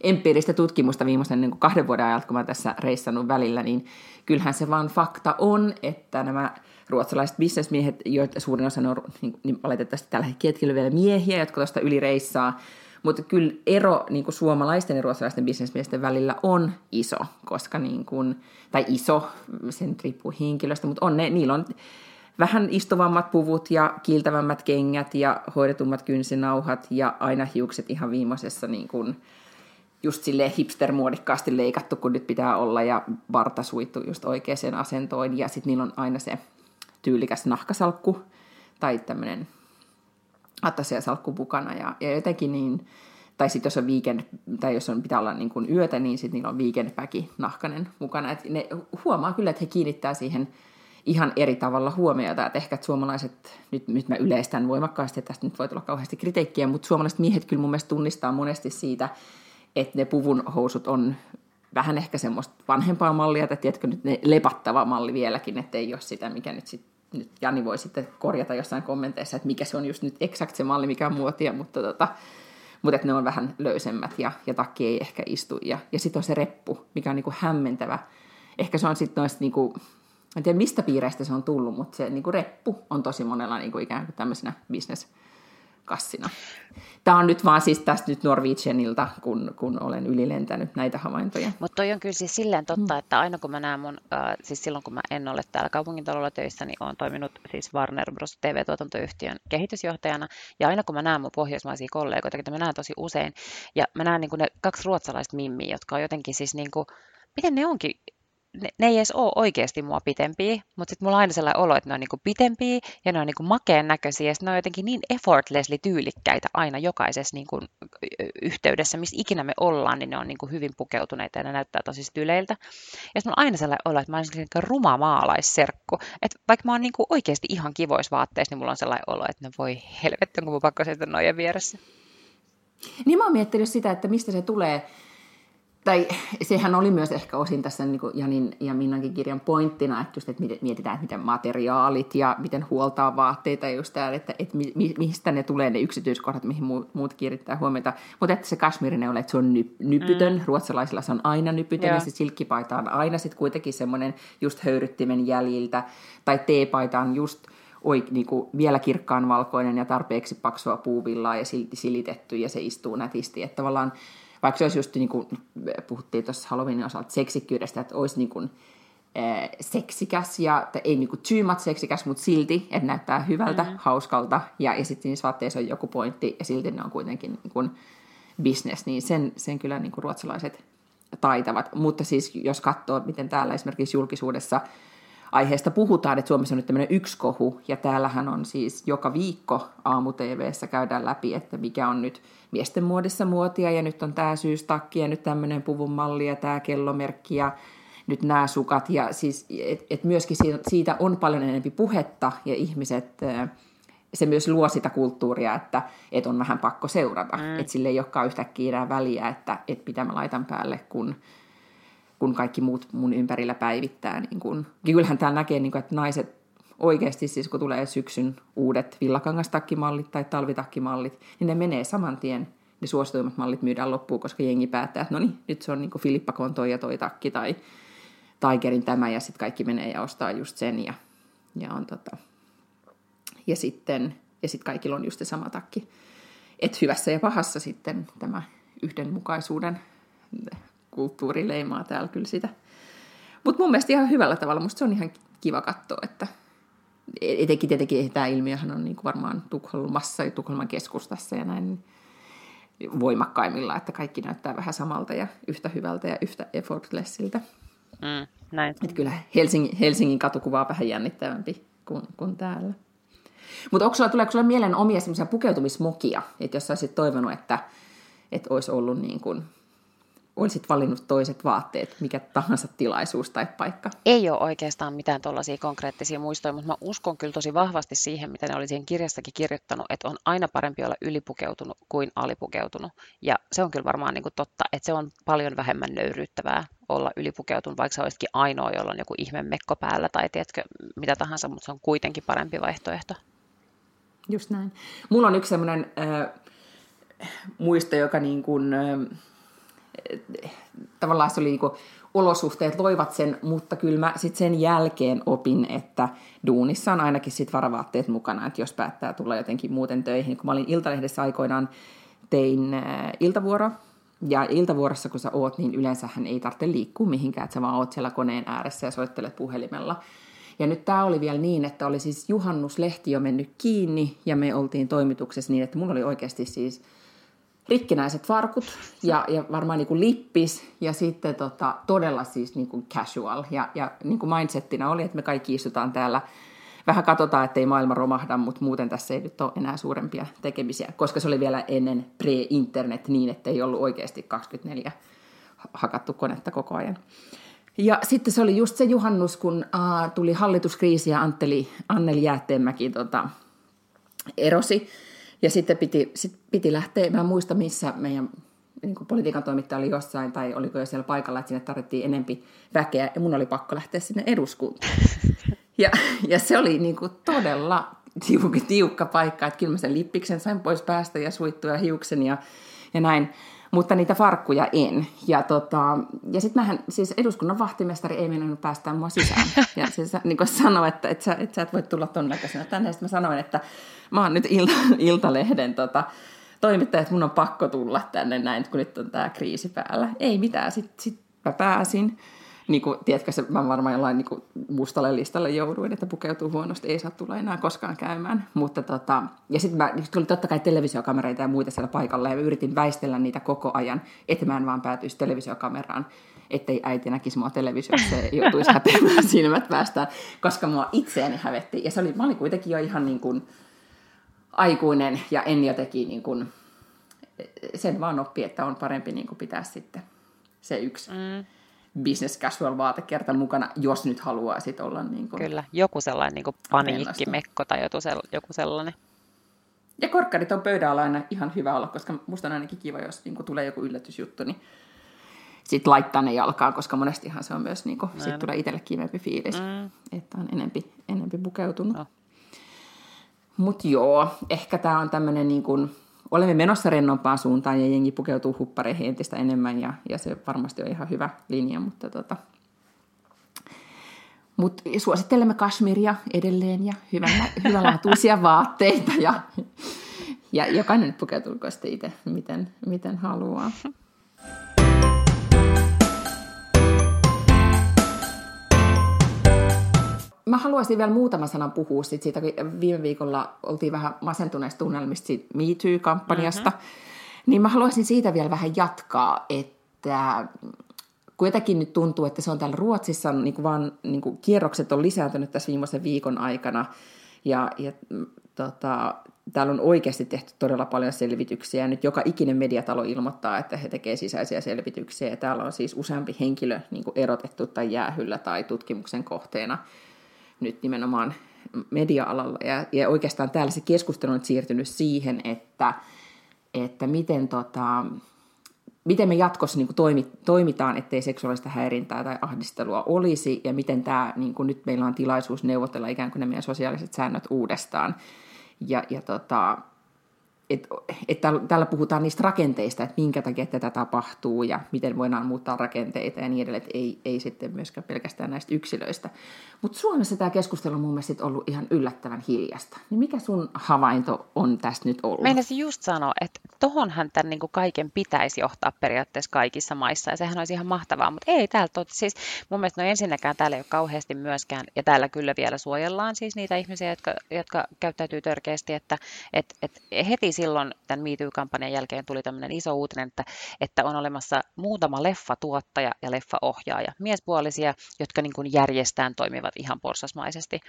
empiiristä tutkimusta viimeisen niin kuin kahden vuoden ajalta, kun mä tässä reissannut välillä, niin kyllähän se vaan fakta on, että nämä ruotsalaiset bisnesmiehet, joita suurin osa on niin, niin oletettavasti tällä hetkellä vielä miehiä, jotka tuosta yli reissaa, mutta kyllä ero niin kuin suomalaisten ja ruotsalaisten bisnesmiesten välillä on iso, koska niin kuin, tai iso, sen riippuu henkilöstä, mutta on ne, niillä on vähän istuvammat puvut ja kiiltävämmät kengät ja hoidetummat kynsinauhat ja aina hiukset ihan viimeisessä niin kuin, just sille hipstermuodikkaasti leikattu, kun nyt pitää olla, ja varta suittu just oikeaan asentoon, ja sitten niillä on aina se tyylikäs nahkasalkku, tai tämmöinen attasia-salkku mukana ja, ja jotenkin niin, tai sitten jos on weekend, tai jos on, pitää olla niin kuin yötä, niin sitten niillä on weekend nahkanen mukana. Et ne huomaa kyllä, että he kiinnittää siihen ihan eri tavalla huomiota, että ehkä että suomalaiset, nyt, nyt mä yleistän voimakkaasti, että tästä nyt voi tulla kauheasti kritiikkiä, mutta suomalaiset miehet kyllä mun mielestä tunnistaa monesti siitä, että ne puvun housut on vähän ehkä semmoista vanhempaa mallia, tai tiedätkö nyt ne lepattava malli vieläkin, että ei ole sitä, mikä nyt sitten nyt Jani voi sitten korjata jossain kommenteissa, että mikä se on just nyt eksakt se malli, mikä on muotia, mutta, tota, mutta että ne on vähän löysemmät ja, ja takki ei ehkä istu. Ja, ja sitten on se reppu, mikä on niinku hämmentävä. Ehkä se on sitten noista, niinku, en tiedä mistä piireistä se on tullut, mutta se niinku reppu on tosi monella niinku ikään kuin tämmöisenä business kassina. Tämä on nyt vaan siis tästä nyt Norwegianilta, kun, kun olen ylilentänyt näitä havaintoja. Mutta toi on kyllä siis silleen totta, mm. että aina kun mä näen mun, äh, siis silloin kun mä en ole täällä kaupungintalolla töissä, niin olen toiminut siis Warner Bros. TV-tuotantoyhtiön kehitysjohtajana. Ja aina kun mä näen mun pohjoismaisia kollegoita, joita mä näen tosi usein, ja mä näen niin ne kaksi ruotsalaista mimmiä, jotka on jotenkin siis niin kuin, miten ne onkin ne, ne ei edes ole oikeasti mua pitempiä, mutta sitten mulla on aina sellainen olo, että ne on niinku pitempiä ja ne on niinku makeen näköisiä ja ne on jotenkin niin effortlessly tyylikkäitä aina jokaisessa niinku yhteydessä, missä ikinä me ollaan, niin ne on niinku hyvin pukeutuneita ja ne näyttää tosi styleiltä. Ja sitten mulla on aina sellainen olo, että mä olisin niinku ruma maalaisserkku. Että vaikka mä oon niinku oikeasti ihan kivoissa vaatteissa, niin mulla on sellainen olo, että ne voi helvetti, onko mun pakko sieltä noja vieressä. Niin mä oon miettinyt sitä, että mistä se tulee tai sehän oli myös ehkä osin tässä niin kuin Janin ja Minnankin kirjan pointtina, että, just, että mietitään, että miten materiaalit ja miten huoltaa vaatteita ja just tämä, että, että mi, mistä ne tulee ne yksityiskohdat, mihin muut, muut kiinnittää huomiota. Mutta että se kasmirinen ole, että se on ny, nypytön, mm. ruotsalaisilla se on aina nypytön Joo. ja se silkkipaita on aina sitten kuitenkin semmoinen just höyryttimen jäljiltä, tai teepaita on just oi, niin kuin vielä kirkkaan valkoinen ja tarpeeksi paksua puuvillaa ja silti silitetty ja se istuu nätisti, että tavallaan vaikka se olisi just niin kuin puhuttiin tuossa Halloweenin osalta seksikkyydestä, että olisi niin kuin, äh, seksikäs ja ei niin kuin too much seksikäs, mutta silti, että näyttää hyvältä, mm-hmm. hauskalta ja, ja sitten niissä vaatteissa on joku pointti ja silti ne on kuitenkin niin kuin business, niin sen, sen kyllä niin kuin ruotsalaiset taitavat. Mutta siis jos katsoo, miten täällä esimerkiksi julkisuudessa aiheesta puhutaan, että Suomessa on nyt tämmöinen yksi kohu, ja täällähän on siis joka viikko aamu TVssä käydään läpi, että mikä on nyt miesten muodissa muotia, ja nyt on tämä syystakki, ja nyt tämmöinen puvun malli, ja tämä kellomerkki, ja nyt nämä sukat, ja siis, et, et myöskin siitä, siitä on paljon enemmän puhetta, ja ihmiset, se myös luo sitä kulttuuria, että et on vähän pakko seurata, mm. että sille ei olekaan yhtäkkiä enää väliä, että et mitä mä laitan päälle, kun kun kaikki muut mun ympärillä päivittää. Niin kun. Ja kyllähän täällä näkee, niin kun, että naiset oikeasti, siis kun tulee syksyn uudet villakangastakkimallit tai talvitakkimallit, niin ne menee saman tien, ne suosituimmat mallit myydään loppuun, koska jengi päättää, että no niin, nyt se on niin Filippa Konto ja toi takki tai Tigerin tämä ja sitten kaikki menee ja ostaa just sen ja, ja, on tota, ja sitten ja sitten kaikilla on just se sama takki. Et hyvässä ja pahassa sitten tämä yhdenmukaisuuden kulttuuri leimaa täällä kyllä sitä. Mutta mun mielestä ihan hyvällä tavalla, musta se on ihan kiva katsoa, että etenkin tietenkin tämä ilmiöhän on niin kuin varmaan Tukholmassa ja Tukholman keskustassa ja näin voimakkaimmilla, että kaikki näyttää vähän samalta ja yhtä hyvältä ja yhtä effortlessiltä. Mm, näin. Että kyllä Helsingin, Helsingin katukuva on vähän jännittävämpi kuin, kuin täällä. Mutta onko sulla, tuleeko sulla mieleen omia semmoisia pukeutumismokia, että jos sä olisit toivonut, että, että olisi ollut niin kuin olisit valinnut toiset vaatteet, mikä tahansa tilaisuus tai paikka? Ei ole oikeastaan mitään tuollaisia konkreettisia muistoja, mutta mä uskon kyllä tosi vahvasti siihen, mitä ne oli siihen kirjassakin kirjoittanut, että on aina parempi olla ylipukeutunut kuin alipukeutunut. Ja se on kyllä varmaan niin kuin totta, että se on paljon vähemmän nöyryyttävää olla ylipukeutunut, vaikka sä olisikin ainoa, jolla on joku ihme mekko päällä tai tiedätkö, mitä tahansa, mutta se on kuitenkin parempi vaihtoehto. Just näin. Mulla on yksi sellainen äh, muisto, joka niin kuin, äh, tavallaan se oli niin kuin, olosuhteet loivat sen, mutta kyllä mä sitten sen jälkeen opin, että duunissa on ainakin sit varavaatteet mukana, että jos päättää tulla jotenkin muuten töihin. Kun mä olin Iltalehdessä aikoinaan, tein äh, iltavuoro, ja iltavuorossa kun sä oot, niin yleensähän ei tarvitse liikkua mihinkään, että sä vaan oot siellä koneen ääressä ja soittelet puhelimella. Ja nyt tämä oli vielä niin, että oli siis juhannuslehti jo mennyt kiinni ja me oltiin toimituksessa niin, että mulla oli oikeasti siis rikkinäiset farkut ja, ja varmaan niin kuin lippis ja sitten tota, todella siis niin kuin casual. Ja, ja niin kuin mindsettinä oli, että me kaikki istutaan täällä, vähän katsotaan, ettei maailma romahda, mutta muuten tässä ei nyt ole enää suurempia tekemisiä, koska se oli vielä ennen pre-internet niin, että ei ollut oikeasti 24 hakattu konetta koko ajan. Ja sitten se oli just se juhannus, kun uh, tuli hallituskriisi ja Anteli, Anneli Jäätteenmäki tota, erosi. Ja sitten piti, sit piti lähteä, mä en muista missä meidän niin kuin politiikan toimittaja oli jossain tai oliko jo siellä paikalla, että sinne tarvittiin enempi väkeä. Ja mun oli pakko lähteä sinne eduskuntaan. Ja, ja se oli niin kuin todella tiukka, tiukka paikka, että kyllä mä sen lippiksen sain pois päästä ja suittuja hiuksen ja, ja näin mutta niitä farkkuja en. Ja, tota, ja sitten mähän, siis eduskunnan vahtimestari ei mennyt päästään mua sisään. Ja se niin sanoi, että et sä, et sä et voi tulla ton näköisenä tänne. Sitten mä sanoin, että mä oon nyt ilta, Iltalehden tota, toimittaja, että mun on pakko tulla tänne näin, kun nyt on tämä kriisi päällä. Ei mitään, sitten sit mä pääsin niin kuin, tiedätkö, se, mä varmaan jollain niin kuin mustalle listalle jouduin, että pukeutuu huonosti, ei saa tulla enää koskaan käymään. Mutta tota, ja sitten mä, tuli totta kai televisiokamereita ja muita siellä paikalla, ja yritin väistellä niitä koko ajan, että mä en vaan päätyisi televisiokameraan. ettei äiti näkisi mua televisiossa ja joutuisi häpeämään silmät päästään, koska mua itseäni hävetti. Ja se oli, mä olin kuitenkin jo ihan niin kuin aikuinen ja en jotenkin niin kuin, sen vaan oppi, että on parempi niin kuin pitää sitten se yksi mm. Business casual vaatekerta mukana, jos nyt haluaa sit olla niin kuin Kyllä, joku sellainen niin kuin paniikkimekko tai joku sellainen. Ja korkkarit on pöydällä aina ihan hyvä olla, koska musta on ainakin kiva, jos niin kuin tulee joku yllätysjuttu, niin sitten laittaa ne jalkaan, koska monestihan se on myös, niin kuin, sit tulee itselle kivempi fiilis, mm. että on enempi, enempi pukeutunut. No. Mutta joo, ehkä tämä on tämmöinen niin kuin, olemme menossa rennompaan suuntaan ja jengi pukeutuu huppareihin entistä enemmän ja, ja se varmasti on ihan hyvä linja, mutta tota, mut suosittelemme Kashmiria edelleen ja hyvän, hyvänlaatuisia vaatteita ja, ja jokainen pukeutuu sitten itse miten, miten haluaa. Mä haluaisin vielä muutaman sanan puhua sit siitä, kun viime viikolla oltiin vähän masentuneista tunnelmista siitä Me Too-kampanjasta. Mm-hmm. Niin mä haluaisin siitä vielä vähän jatkaa, että kun jotenkin nyt tuntuu, että se on täällä Ruotsissa, niin kuin vaan niin kuin kierrokset on lisääntynyt tässä viimeisen viikon aikana, ja, ja tota, täällä on oikeasti tehty todella paljon selvityksiä, ja nyt joka ikinen mediatalo ilmoittaa, että he tekevät sisäisiä selvityksiä, ja täällä on siis useampi henkilö niin kuin erotettu tai jäähyllä tai tutkimuksen kohteena nyt nimenomaan media-alalla. Ja, ja oikeastaan täällä se keskustelu on siirtynyt siihen, että, että miten, tota, miten me jatkossa niin toimi, toimitaan, ettei seksuaalista häirintää tai ahdistelua olisi, ja miten tämä, niin kuin nyt meillä on tilaisuus neuvotella ikään kuin ne meidän sosiaaliset säännöt uudestaan. Ja, ja tota, että et täällä puhutaan niistä rakenteista, että minkä takia tätä tapahtuu ja miten voidaan muuttaa rakenteita ja niin edelleen, että ei, ei sitten myöskään pelkästään näistä yksilöistä. Mutta Suomessa tämä keskustelu on mun mielestä ollut ihan yllättävän hiljasta. Niin mikä sun havainto on tästä nyt ollut? Meinasin just sanoa, että tohonhan tämän niin kuin kaiken pitäisi johtaa periaatteessa kaikissa maissa ja sehän olisi ihan mahtavaa, mutta ei täällä tot, siis mun mielestä no ensinnäkään täällä ei ole kauheasti myöskään ja täällä kyllä vielä suojellaan siis niitä ihmisiä, jotka, jotka käyttäytyy törkeästi, että et, et heti silloin tämän MeToo-kampanjan jälkeen tuli tämmöinen iso uutinen, että, että on olemassa muutama leffatuottaja ja leffaohjaaja, miespuolisia, jotka niin kuin järjestään toimivat ihan porsasmaisesti.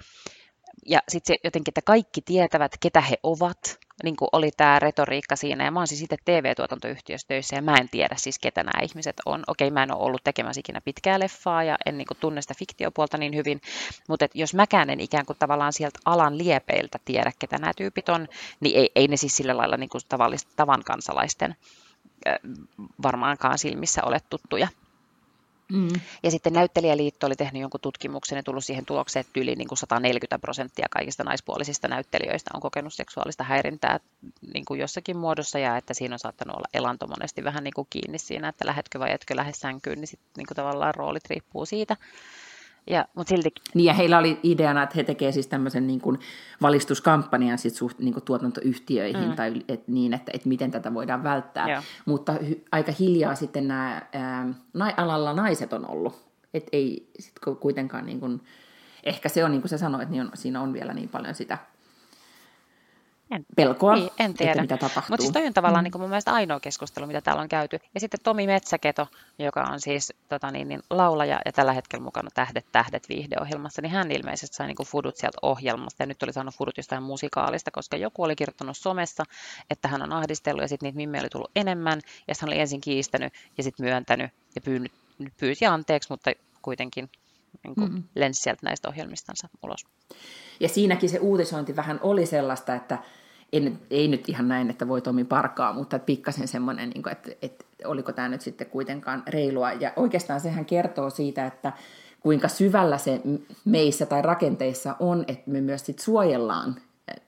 Ja sitten jotenkin, että kaikki tietävät, ketä he ovat, niin kuin oli tämä retoriikka siinä. Ja mä oon siis itse TV-tuotantoyhtiössä töissä ja mä en tiedä siis, ketä nämä ihmiset on. Okei, mä en ole ollut tekemässä ikinä pitkää leffaa ja en niin kuin, tunne sitä fiktiopuolta niin hyvin. Mutta jos mäkään en ikään kuin tavallaan sieltä alan liepeiltä tiedä, ketä nämä tyypit on, niin ei, ei ne siis sillä lailla niin kuin tavan kansalaisten varmaankaan silmissä ole tuttuja. Mm. Ja sitten näyttelijäliitto oli tehnyt jonkun tutkimuksen ja tullut siihen tulokseen, että yli niin kuin 140 prosenttia kaikista naispuolisista näyttelijöistä on kokenut seksuaalista häirintää niin kuin jossakin muodossa ja että siinä on saattanut olla elanto monesti vähän niin kuin kiinni siinä, että lähetkö vai etkö lähde sänkyyn, niin sitten niin kuin tavallaan roolit riippuu siitä. Ja, mutta silti... Niin, ja heillä oli ideana, että he tekevät siis tämmöisen niin kuin valistuskampanjan sit suht, niin kuin tuotantoyhtiöihin, mm. tai et, niin, että et miten tätä voidaan välttää. Joo. Mutta hy, aika hiljaa sitten nämä ää, alalla naiset on ollut. Että ei sit kuitenkaan, niin kuin, ehkä se on niin kuin sä sanoit, niin on, siinä on vielä niin paljon sitä en, pelkoa, niin, en tiedä. että mitä tapahtuu. Mutta siis toi on tavallaan mm. niin mun mielestä ainoa keskustelu, mitä täällä on käyty. Ja sitten Tomi Metsäketo, joka on siis tota niin, niin, laulaja ja tällä hetkellä mukana Tähdet tähdet viihdeohjelmassa, niin hän ilmeisesti sai niin kuin fudut sieltä ohjelmasta ja nyt oli saanut fudut jostain musikaalista, koska joku oli kirjoittanut somessa, että hän on ahdistellut ja sitten niitä mimmejä oli tullut enemmän ja hän oli ensin kiistänyt ja sitten myöntänyt ja pyynyt, pyysi anteeksi, mutta kuitenkin niin kuin mm. lensi sieltä näistä ohjelmistansa ulos. Ja siinäkin se uutisointi vähän oli sellaista, että ei, ei nyt ihan näin, että voi Tomi parkaa, mutta pikkasen semmoinen, niin että, että oliko tämä nyt sitten kuitenkaan reilua. Ja oikeastaan sehän kertoo siitä, että kuinka syvällä se meissä tai rakenteissa on, että me myös sit suojellaan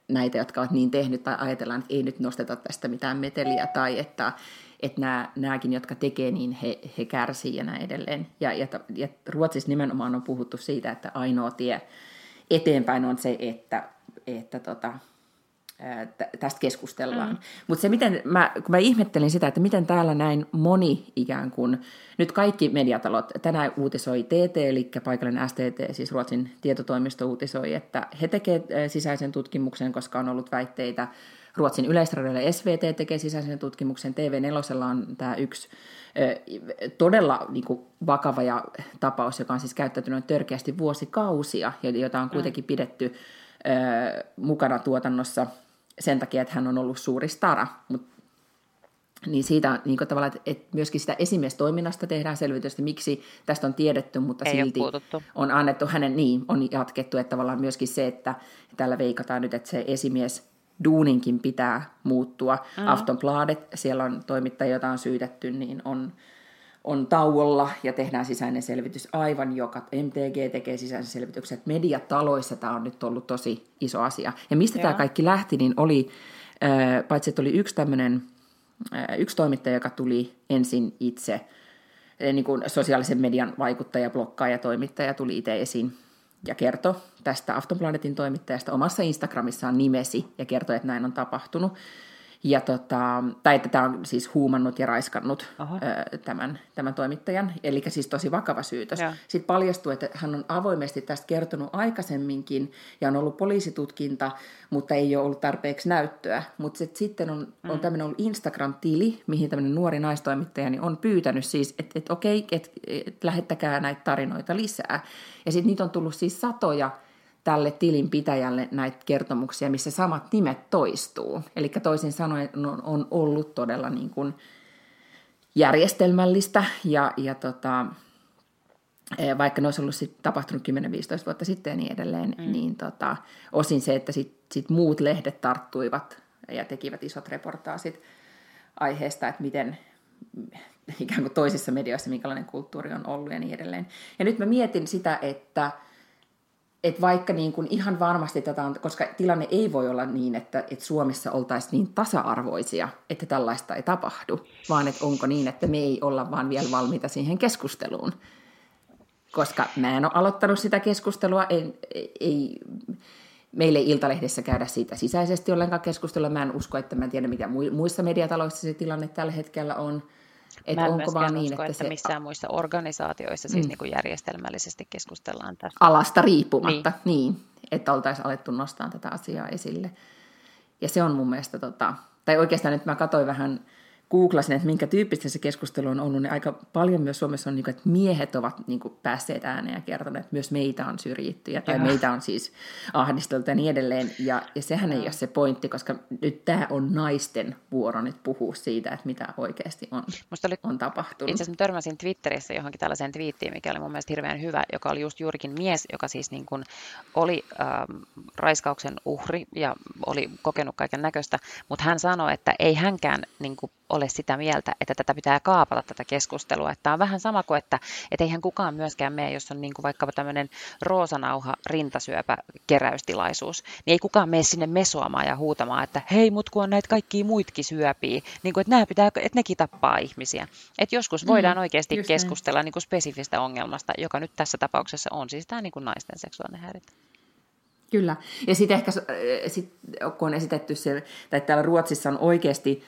näitä, jotka ovat niin tehnyt, tai ajatellaan, että ei nyt nosteta tästä mitään meteliä, tai että, että nämä, nämäkin, jotka tekee, niin he, he kärsii ja näin edelleen. Ja, ja, ja Ruotsissa nimenomaan on puhuttu siitä, että ainoa tie eteenpäin on se, että, että tota, tästä keskustellaan. Mm. Mutta se, miten mä, kun mä ihmettelin sitä, että miten täällä näin moni ikään kuin, nyt kaikki mediatalot, tänään uutisoi TT, eli paikallinen STT, siis Ruotsin tietotoimisto uutisoi, että he tekevät sisäisen tutkimuksen, koska on ollut väitteitä Ruotsin yleisradiolla SVT tekee sisäisen tutkimuksen, TV4 on tämä yksi todella niin kuin, vakava ja tapaus, joka on siis käyttäytynyt törkeästi vuosikausia, jota on kuitenkin mm. pidetty ö, mukana tuotannossa sen takia, että hän on ollut suuri stara. Mut, niin siitä niin kuin tavallaan, että, että myöskin sitä esimiestoiminnasta tehdään selvitystä, miksi tästä on tiedetty, mutta Ei silti on annettu hänen, niin, on jatkettu, että tavallaan myöskin se, että tällä veikataan nyt, että se esimies duuninkin pitää muuttua. Mm. Aftonbladet, siellä on toimittajia, joita on syytetty, niin on, on tauolla ja tehdään sisäinen selvitys aivan joka. MTG tekee sisäisen selvityksen. Mediataloissa tämä on nyt ollut tosi iso asia. Ja mistä Joo. tämä kaikki lähti, niin oli, äh, paitsi että oli yksi tämmöinen, äh, yksi toimittaja, joka tuli ensin itse, äh, niin kuin sosiaalisen median vaikuttaja, blokkaaja, toimittaja tuli itse esiin ja kertoi tästä Aftonplanetin toimittajasta omassa Instagramissaan nimesi ja kertoi, että näin on tapahtunut. Ja tota, tai että tämä on siis huumannut ja raiskannut ö, tämän, tämän toimittajan, eli siis tosi vakava syytös. Ja. Sitten paljastui, että hän on avoimesti tästä kertonut aikaisemminkin ja on ollut poliisitutkinta, mutta ei ole ollut tarpeeksi näyttöä. Mutta sitten on, mm. on tämmöinen ollut Instagram-tili, mihin tämmöinen nuori naistoimittaja niin on pyytänyt siis, että et, okei, että et, lähettäkää näitä tarinoita lisää. Ja sitten niitä on tullut siis satoja tälle tilinpitäjälle näitä kertomuksia, missä samat nimet toistuu. Eli toisin sanoen on, ollut todella niin kuin järjestelmällistä ja, ja tota, e, vaikka ne olisi ollut sit tapahtunut 10-15 vuotta sitten ja niin edelleen, mm. niin tota, osin se, että sit, sit muut lehdet tarttuivat ja tekivät isot reportaasit aiheesta, että miten ikään kuin toisissa medioissa, minkälainen kulttuuri on ollut ja niin edelleen. Ja nyt mä mietin sitä, että – että vaikka niin kuin ihan varmasti tätä on, koska tilanne ei voi olla niin, että, että Suomessa oltaisiin niin tasa-arvoisia, että tällaista ei tapahdu, vaan että onko niin, että me ei olla vaan vielä valmiita siihen keskusteluun. Koska mä en ole aloittanut sitä keskustelua, ei, ei, meille ei Iltalehdessä käydä siitä sisäisesti ollenkaan keskustelua. Mä en usko, että mä en tiedä, mitä muissa mediataloissa se tilanne tällä hetkellä on. Et Mä en onko vaan niin, usko, että, että se... missään muissa organisaatioissa siis mm. niin kuin järjestelmällisesti keskustellaan tästä. Alasta riippumatta, niin. niin että oltaisiin alettu nostaa tätä asiaa esille. Ja se on mun mielestä, tota, tai oikeastaan nyt mä katsoin vähän googlasin, että minkä tyyppistä se keskustelu on ollut, niin aika paljon myös Suomessa on, niin kuin, että miehet ovat niin kuin, päässeet ääneen ja kertoneet, että myös meitä on syrjitty ja, tai meitä on siis ahdisteltu ja niin edelleen. Ja, ja sehän ei ole se pointti, koska nyt tämä on naisten vuoro nyt puhua siitä, että mitä oikeasti on, Musta oli, on tapahtunut. Itse asiassa törmäsin Twitterissä johonkin tällaiseen twiittiin, mikä oli mun mielestä hirveän hyvä, joka oli just juurikin mies, joka siis niin kuin oli ähm, raiskauksen uhri ja oli kokenut kaiken näköistä, mutta hän sanoi, että ei hänkään niin kuin ole sitä mieltä, että tätä pitää kaapata tätä keskustelua. Että on vähän sama kuin, että et eihän kukaan myöskään mene, jos on niin kuin vaikkapa tämmöinen roosanauha rintasyöpä keräystilaisuus, niin ei kukaan mene sinne mesoamaan ja huutamaan, että hei, mut kun on näitä kaikkia muitkin syöpiä, niin kuin, että, nämä pitää, että nekin tappaa ihmisiä. Että joskus mm, voidaan mm, oikeasti keskustella niin kuin spesifistä ongelmasta, joka nyt tässä tapauksessa on siis tämä niin kuin naisten seksuaalinen häirintä. Kyllä. Ja sitten ehkä, sit, kun on esitetty se, että täällä Ruotsissa on oikeasti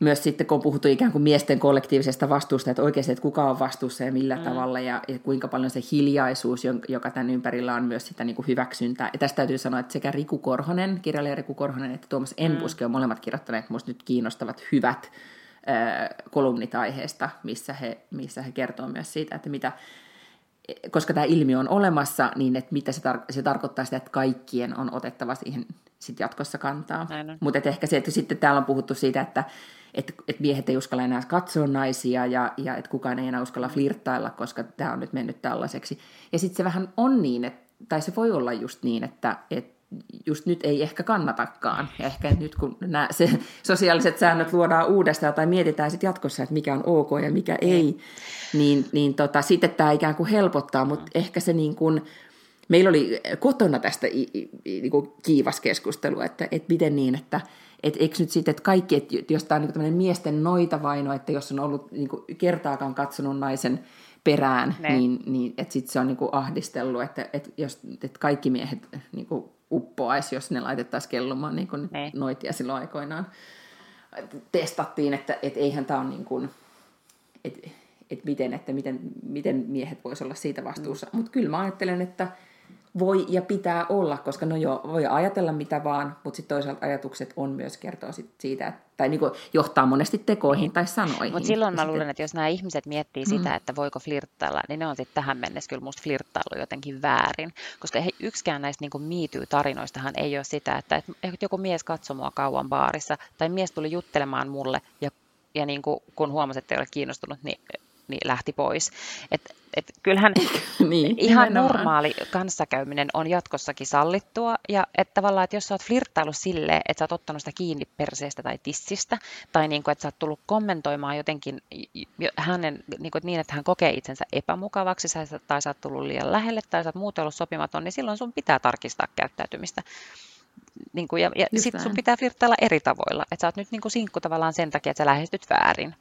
myös sitten, kun on puhuttu ikään kuin miesten kollektiivisesta vastuusta, että oikeasti, että kuka on vastuussa ja millä mm. tavalla, ja, ja kuinka paljon se hiljaisuus, joka tämän ympärillä on myös sitä niin kuin hyväksyntää. Ja tästä täytyy sanoa, että sekä Riku Korhonen, kirjailija Riku Korhonen, että Tuomas mm. Enbuske on molemmat kirjoittaneet minusta nyt kiinnostavat hyvät äh, kolumnit aiheesta, missä he, missä he kertoo myös siitä, että mitä, koska tämä ilmiö on olemassa, niin että mitä se, tar- se tarkoittaa sitä, että kaikkien on otettava siihen sit jatkossa kantaa. Mutta ehkä se, että sitten täällä on puhuttu siitä, että että et miehet ei uskalla enää katsoa naisia ja, ja että kukaan ei enää uskalla flirttailla, koska tämä on nyt mennyt tällaiseksi. Ja sitten se vähän on niin, että, tai se voi olla just niin, että, että just nyt ei ehkä kannatakaan. Ja ehkä nyt kun nämä se, sosiaaliset säännöt luodaan uudestaan tai mietitään sitten jatkossa, että mikä on ok ja mikä ei, niin, niin tota, sitten tämä ikään kuin helpottaa, mutta ehkä se niin kuin, meillä oli kotona tästä niin kuin kiivas keskustelu, että, että miten niin, että että eikö nyt sitten, että kaikki, että jos tämä on niin tämmöinen miesten noitavaino, että jos on ollut niin kuin kertaakaan katsonut naisen perään, ne. niin, niin että sitten se on niin kuin ahdistellut, että, että, jos, että kaikki miehet niin kuin uppoaisi, jos ne laitettaisiin kellumaan niin kuin noitia silloin aikoinaan. Testattiin, että, että eihän tämä ole niin kuin, että, että miten, että miten, miten miehet voisivat olla siitä vastuussa. Mm. Mutta kyllä mä ajattelen, että voi ja pitää olla, koska no joo, voi ajatella mitä vaan, mutta sitten toisaalta ajatukset on myös kertoa sit siitä, että, tai niinku johtaa monesti tekoihin niin. tai sanoihin. Mutta silloin mä luulen, että jos nämä ihmiset miettii mm. sitä, että voiko flirttailla, niin ne on sitten tähän mennessä kyllä musta flirttailu jotenkin väärin. Koska he, yksikään näistä niinku miityy-tarinoistahan ei ole sitä, että, että joku mies katsoi mua kauan baarissa, tai mies tuli juttelemaan mulle, ja, ja niinku, kun huomasi, että ei ole kiinnostunut, niin niin lähti pois. Et, et kyllähän niin, ihan nimenomaan. normaali kanssakäyminen on jatkossakin sallittua. Ja että tavallaan, että jos sä oot flirttailu silleen, että sä oot ottanut sitä kiinni perseestä tai tissistä, tai niin kuin, että sä oot tullut kommentoimaan jotenkin hänen, niin, kuin, niin, että hän kokee itsensä epämukavaksi, tai sä oot tullut liian lähelle, tai sä oot muuten ollut sopimaton, niin silloin sun pitää tarkistaa käyttäytymistä. Niin kuin, ja ja sitten sun pitää flirttailla eri tavoilla. Että sä oot nyt niin kuin sinkku tavallaan sen takia, että sä lähestyt väärin.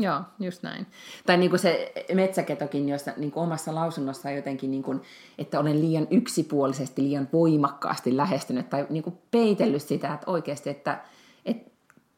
Joo, just näin. Tai niin kuin se metsäketokin, jossa niin kuin omassa lausunnossaan jotenkin, niin kuin, että olen liian yksipuolisesti, liian voimakkaasti lähestynyt tai niin kuin peitellyt sitä, että oikeasti, että, että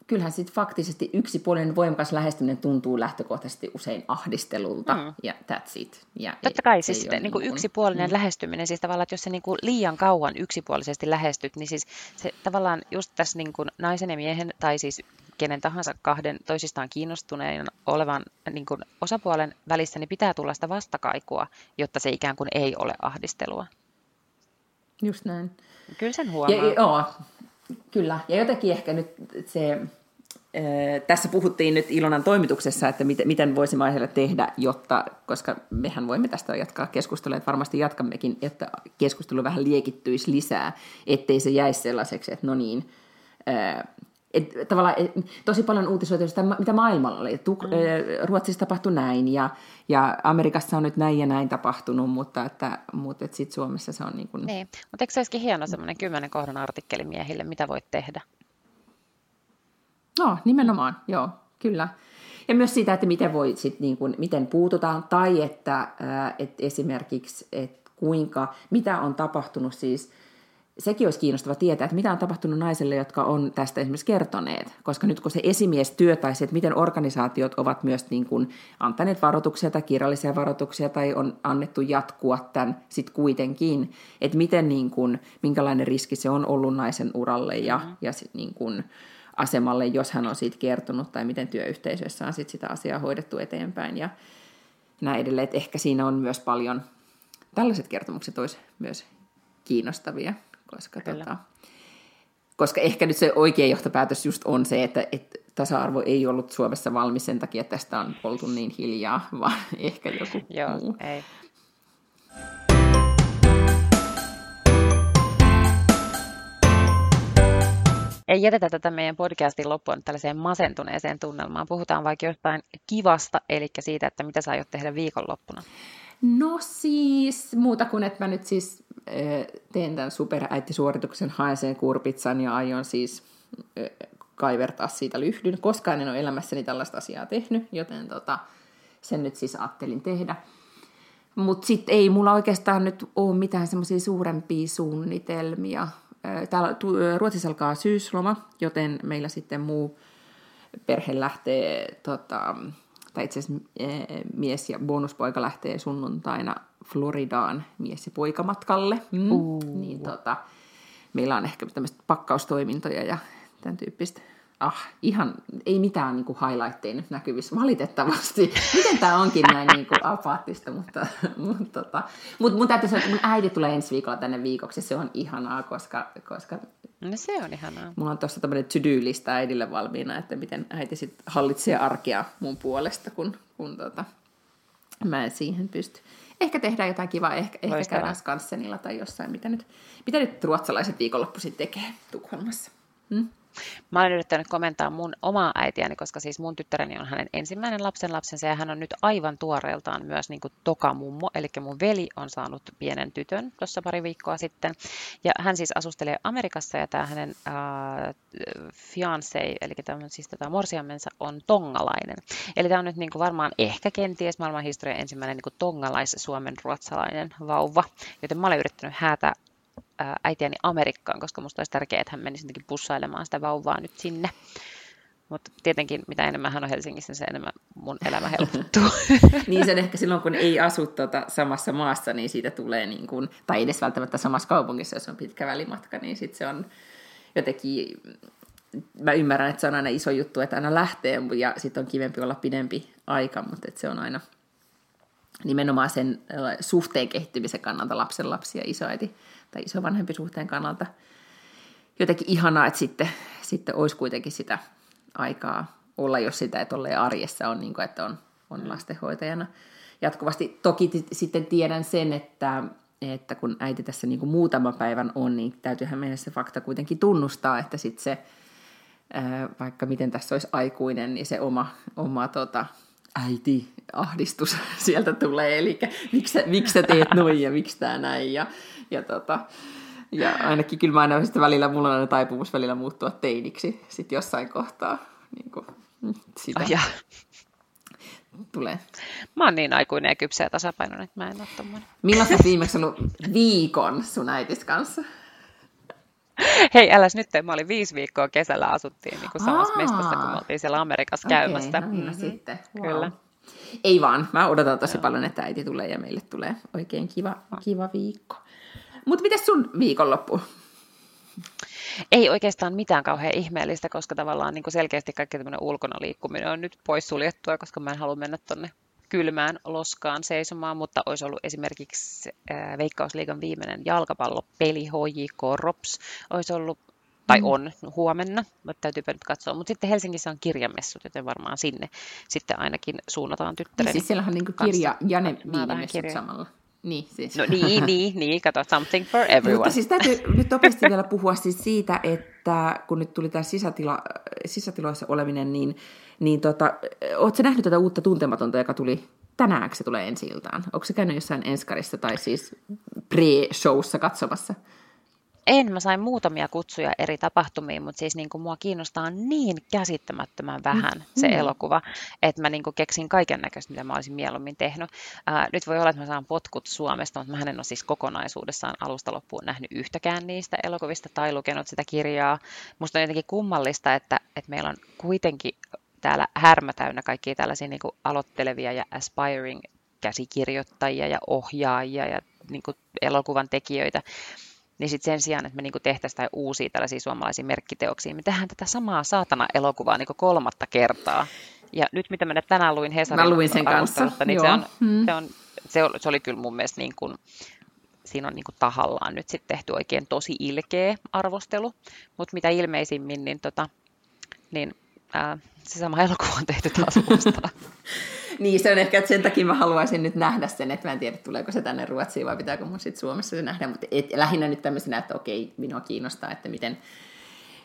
kyllähän sitten faktisesti yksipuolinen voimakas lähestyminen tuntuu lähtökohtaisesti usein ahdistelulta, mm. ja that's it. Ja Totta kai siis niin kuin yksipuolinen mm. lähestyminen, siis tavallaan, että jos se niin kuin liian kauan yksipuolisesti lähestyt, niin siis se tavallaan just tässä niin kuin naisen ja miehen, tai siis kenen tahansa kahden toisistaan kiinnostuneen olevan niin kuin osapuolen välissä, niin pitää tulla sitä vastakaikua, jotta se ikään kuin ei ole ahdistelua. Just näin. Kyllä sen huomaa. Ja, joo, kyllä. Ja jotenkin ehkä nyt se, tässä puhuttiin nyt Ilonan toimituksessa, että miten, miten voisimme aiheelle tehdä, jotta, koska mehän voimme tästä jatkaa keskustelua, että varmasti jatkammekin, että keskustelu vähän liekittyisi lisää, ettei se jäisi sellaiseksi, että no niin, et, tavallaan et, tosi paljon uutisoitu sitä, mitä maailmalla oli. Tuk, mm. Ruotsissa tapahtui näin ja, ja Amerikassa on nyt näin ja näin tapahtunut, mutta, että, mutta että sitten Suomessa se on niin kuin... Niin, mutta eikö se olisikin hieno semmoinen kymmenen kohdan artikkeli miehille, mitä voit tehdä? No, nimenomaan, joo, kyllä. Ja myös siitä, että miten, voi sit niin kuin, miten puututaan, tai että, että esimerkiksi, että kuinka, mitä on tapahtunut siis sekin olisi kiinnostava tietää, että mitä on tapahtunut naisille, jotka on tästä esimerkiksi kertoneet. Koska nyt kun se esimiestyö tai se, että miten organisaatiot ovat myös niin kuin antaneet varoituksia tai kirjallisia varoituksia tai on annettu jatkua tämän sitten kuitenkin, että miten niin kuin, minkälainen riski se on ollut naisen uralle ja, mm-hmm. ja sit niin kuin asemalle, jos hän on siitä kertonut tai miten työyhteisössä on sit sitä asiaa hoidettu eteenpäin ja näin edelleen. Että ehkä siinä on myös paljon, tällaiset kertomukset olisi myös kiinnostavia koska, tota, koska ehkä nyt se oikea johtopäätös just on se, että, että tasa-arvo ei ollut Suomessa valmis sen takia, että tästä on oltu niin hiljaa, vaan ehkä joku Joo, muu. ei. Ei jätetä tätä meidän podcastin loppuun tällaiseen masentuneeseen tunnelmaan. Puhutaan vaikka jostain kivasta, eli siitä, että mitä sä aiot tehdä viikonloppuna. No siis, muuta kuin että mä nyt siis teen tämän superäittisuorituksen, haen sen kurpitsan ja aion siis kaivertaa siitä lyhdyn. Koskaan en ole elämässäni tällaista asiaa tehnyt, joten tota, sen nyt siis ajattelin tehdä. Mutta sitten ei mulla oikeastaan nyt ole mitään semmoisia suurempia suunnitelmia. Täällä Ruotsissa alkaa syysloma, joten meillä sitten muu perhe lähtee tota, tai itse asiassa eh, mies ja bonuspoika lähtee sunnuntaina Floridaan mies- ja poikamatkalle. Mm. Uh. Niin tota, meillä on ehkä tämmöistä pakkaustoimintoja ja tämän tyyppistä. Ah, ihan, ei mitään niin kuin highlightteja nyt näkyvissä, valitettavasti. Miten tämä onkin näin niin kuin apaattista, mutta, mutta tota, mut mun täytyy sanoa, että mun äiti tulee ensi viikolla tänne viikoksi, se on ihanaa, koska, koska No se on ihanaa. Mulla on tuossa tämmöinen to-do-lista äidille valmiina, että miten äiti sitten hallitsee arkea mun puolesta, kun, kun tota, mä en siihen pysty. Ehkä tehdään jotain kivaa, ehkä, ehkä käydään Skansenilla tai jossain, mitä nyt, mitä nyt ruotsalaiset viikonloppuisin tekee Tukholmassa. Hmm? Mä olen yrittänyt komentaa mun omaa äitiäni, koska siis mun tyttäreni on hänen ensimmäinen lapsen lapsensa ja hän on nyt aivan tuoreeltaan myös niin kuin tokamummo, eli mun veli on saanut pienen tytön tuossa pari viikkoa sitten. Ja hän siis asustelee Amerikassa ja tämä hänen äh, fiancé, eli tämä, siis tätä morsiamensa on tongalainen. Eli tämä on nyt niin kuin varmaan ehkä kenties maailman historian ensimmäinen niin kuin tongalais-suomen ruotsalainen vauva, joten mä olen yrittänyt häätä äitiäni Amerikkaan, koska musta olisi tärkeää, että hän menisi jotenkin bussailemaan sitä vauvaa nyt sinne. Mutta tietenkin mitä enemmän hän on Helsingissä, niin se enemmän mun elämä helpottuu. niin sen ehkä silloin, kun ei asu tuota samassa maassa, niin siitä tulee, niin kuin, tai edes välttämättä samassa kaupungissa, jos on pitkä välimatka, niin sitten se on jotenkin, mä ymmärrän, että se on aina iso juttu, että aina lähtee, ja sitten on kivempi olla pidempi aika, mutta se on aina nimenomaan sen suhteen kehittymisen kannalta lapsen lapsi ja isoäiti tai isovanhempi suhteen kannalta jotenkin ihanaa, että sitten, sitten olisi kuitenkin sitä aikaa olla, jos sitä, että olleen arjessa on, niin kuin, että on, on mm. lastenhoitajana jatkuvasti. Toki t- sitten tiedän sen, että, että kun äiti tässä niin kuin muutama päivän on, niin täytyyhän meidän se fakta kuitenkin tunnustaa, että sitten se, vaikka miten tässä olisi aikuinen, niin se oma, oma tota, äiti-ahdistus sieltä tulee. Eli miksi, miksi sä teet noin ja miksi tämä näin. Ja, ja, tota, ja ainakin kyllä mä aina sitten välillä, mulla on aina taipumus välillä muuttua teiniksi sitten jossain kohtaa. Niin kuin, mm, sitä. Oh, tulee. Mä oon niin aikuinen ja kypsä ja tasapainoinen, että mä en ole tommoinen. Milloin sä viimeksi ollut viikon sun äitis kanssa? Hei, äläs nyt, mä olin viisi viikkoa kesällä asuttiin niin kuin samassa Aa, mestassa, kun me oltiin siellä Amerikassa okay, käymässä. No, mm-hmm. sitten. Wow. Kyllä. Ei vaan, mä odotan tosi Joo. paljon, että äiti tulee ja meille tulee oikein kiva, kiva viikko. Mutta miten sun viikonloppu? Ei oikeastaan mitään kauhean ihmeellistä, koska tavallaan niin kuin selkeästi kaikki tämmöinen ulkona liikkuminen on nyt poissuljettua, koska mä en halua mennä tonne kylmään loskaan seisomaan, mutta olisi ollut esimerkiksi äh, Veikkausliigan viimeinen jalkapallopeli HJK Rops, olisi ollut tai mm. on huomenna, mutta täytyypä nyt katsoa. Mutta sitten Helsingissä on kirjamessut, joten varmaan sinne sitten ainakin suunnataan tyttäreni. Niin siis siellä on niin kirja ja ne viinimessut samalla. Niin, siis. No niin, niin, niin, kato, something for everyone. Mutta siis täytyy nyt nopeasti vielä puhua siis siitä, että kun nyt tuli tämä sisätila, sisätiloissa oleminen, niin, niin tota, ootko nähnyt tätä uutta tuntematonta, joka tuli tänään, se tulee ensi iltaan? Onko se käynyt jossain Enskarissa tai siis pre-showssa katsomassa? En, mä sain muutamia kutsuja eri tapahtumiin, mutta siis niin kuin mua kiinnostaa niin käsittämättömän vähän mm. se elokuva, että mä niin kuin keksin kaiken näköistä, mitä mä olisin mieluummin tehnyt. Ää, nyt voi olla, että mä saan potkut Suomesta, mutta mä en ole siis kokonaisuudessaan alusta loppuun nähnyt yhtäkään niistä elokuvista tai lukenut sitä kirjaa. Musta on jotenkin kummallista, että, että meillä on kuitenkin täällä härmä täynnä kaikkia tällaisia niin kuin aloittelevia ja aspiring käsikirjoittajia ja ohjaajia ja niin kuin elokuvan tekijöitä, niin sitten sen sijaan, että me niinku tehtäisiin tai uusia tällaisia suomalaisia merkkiteoksia, me tehdään tätä samaa saatana elokuvaa niinku kolmatta kertaa. Ja nyt mitä mä tänään luin Hesarin Mä luin sen kanssa, niin se, on, hmm. se, on, se, oli, se oli kyllä mun mielestä niin kuin, siinä on niin kuin tahallaan nyt sitten tehty oikein tosi ilkeä arvostelu, mutta mitä ilmeisimmin, niin, tota, niin ää, se sama elokuva on tehty taas uudestaan. niin, se on ehkä, että sen takia mä haluaisin nyt nähdä sen, että mä en tiedä, tuleeko se tänne Ruotsiin vai pitääkö mun sitten Suomessa se nähdä, mutta et, lähinnä nyt tämmöisenä, että okei, minua kiinnostaa, että miten,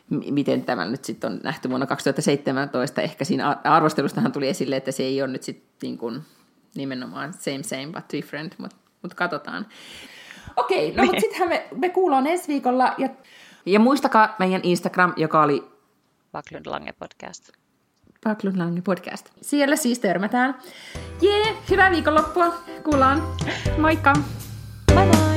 miten tämä nyt sitten on nähty vuonna 2017. Ehkä siinä arvostelustahan tuli esille, että se ei ole nyt sitten niin kuin nimenomaan same same but different, mutta mut katsotaan. Okei, no mutta niin. sittenhän me, me kuullaan ensi viikolla ja, ja muistakaa meidän Instagram, joka oli Backlund Lange podcast. Backlund Lange podcast. Siellä siis törmätään. Jee, hyvää viikonloppua. Kuullaan. Moikka. Bye bye.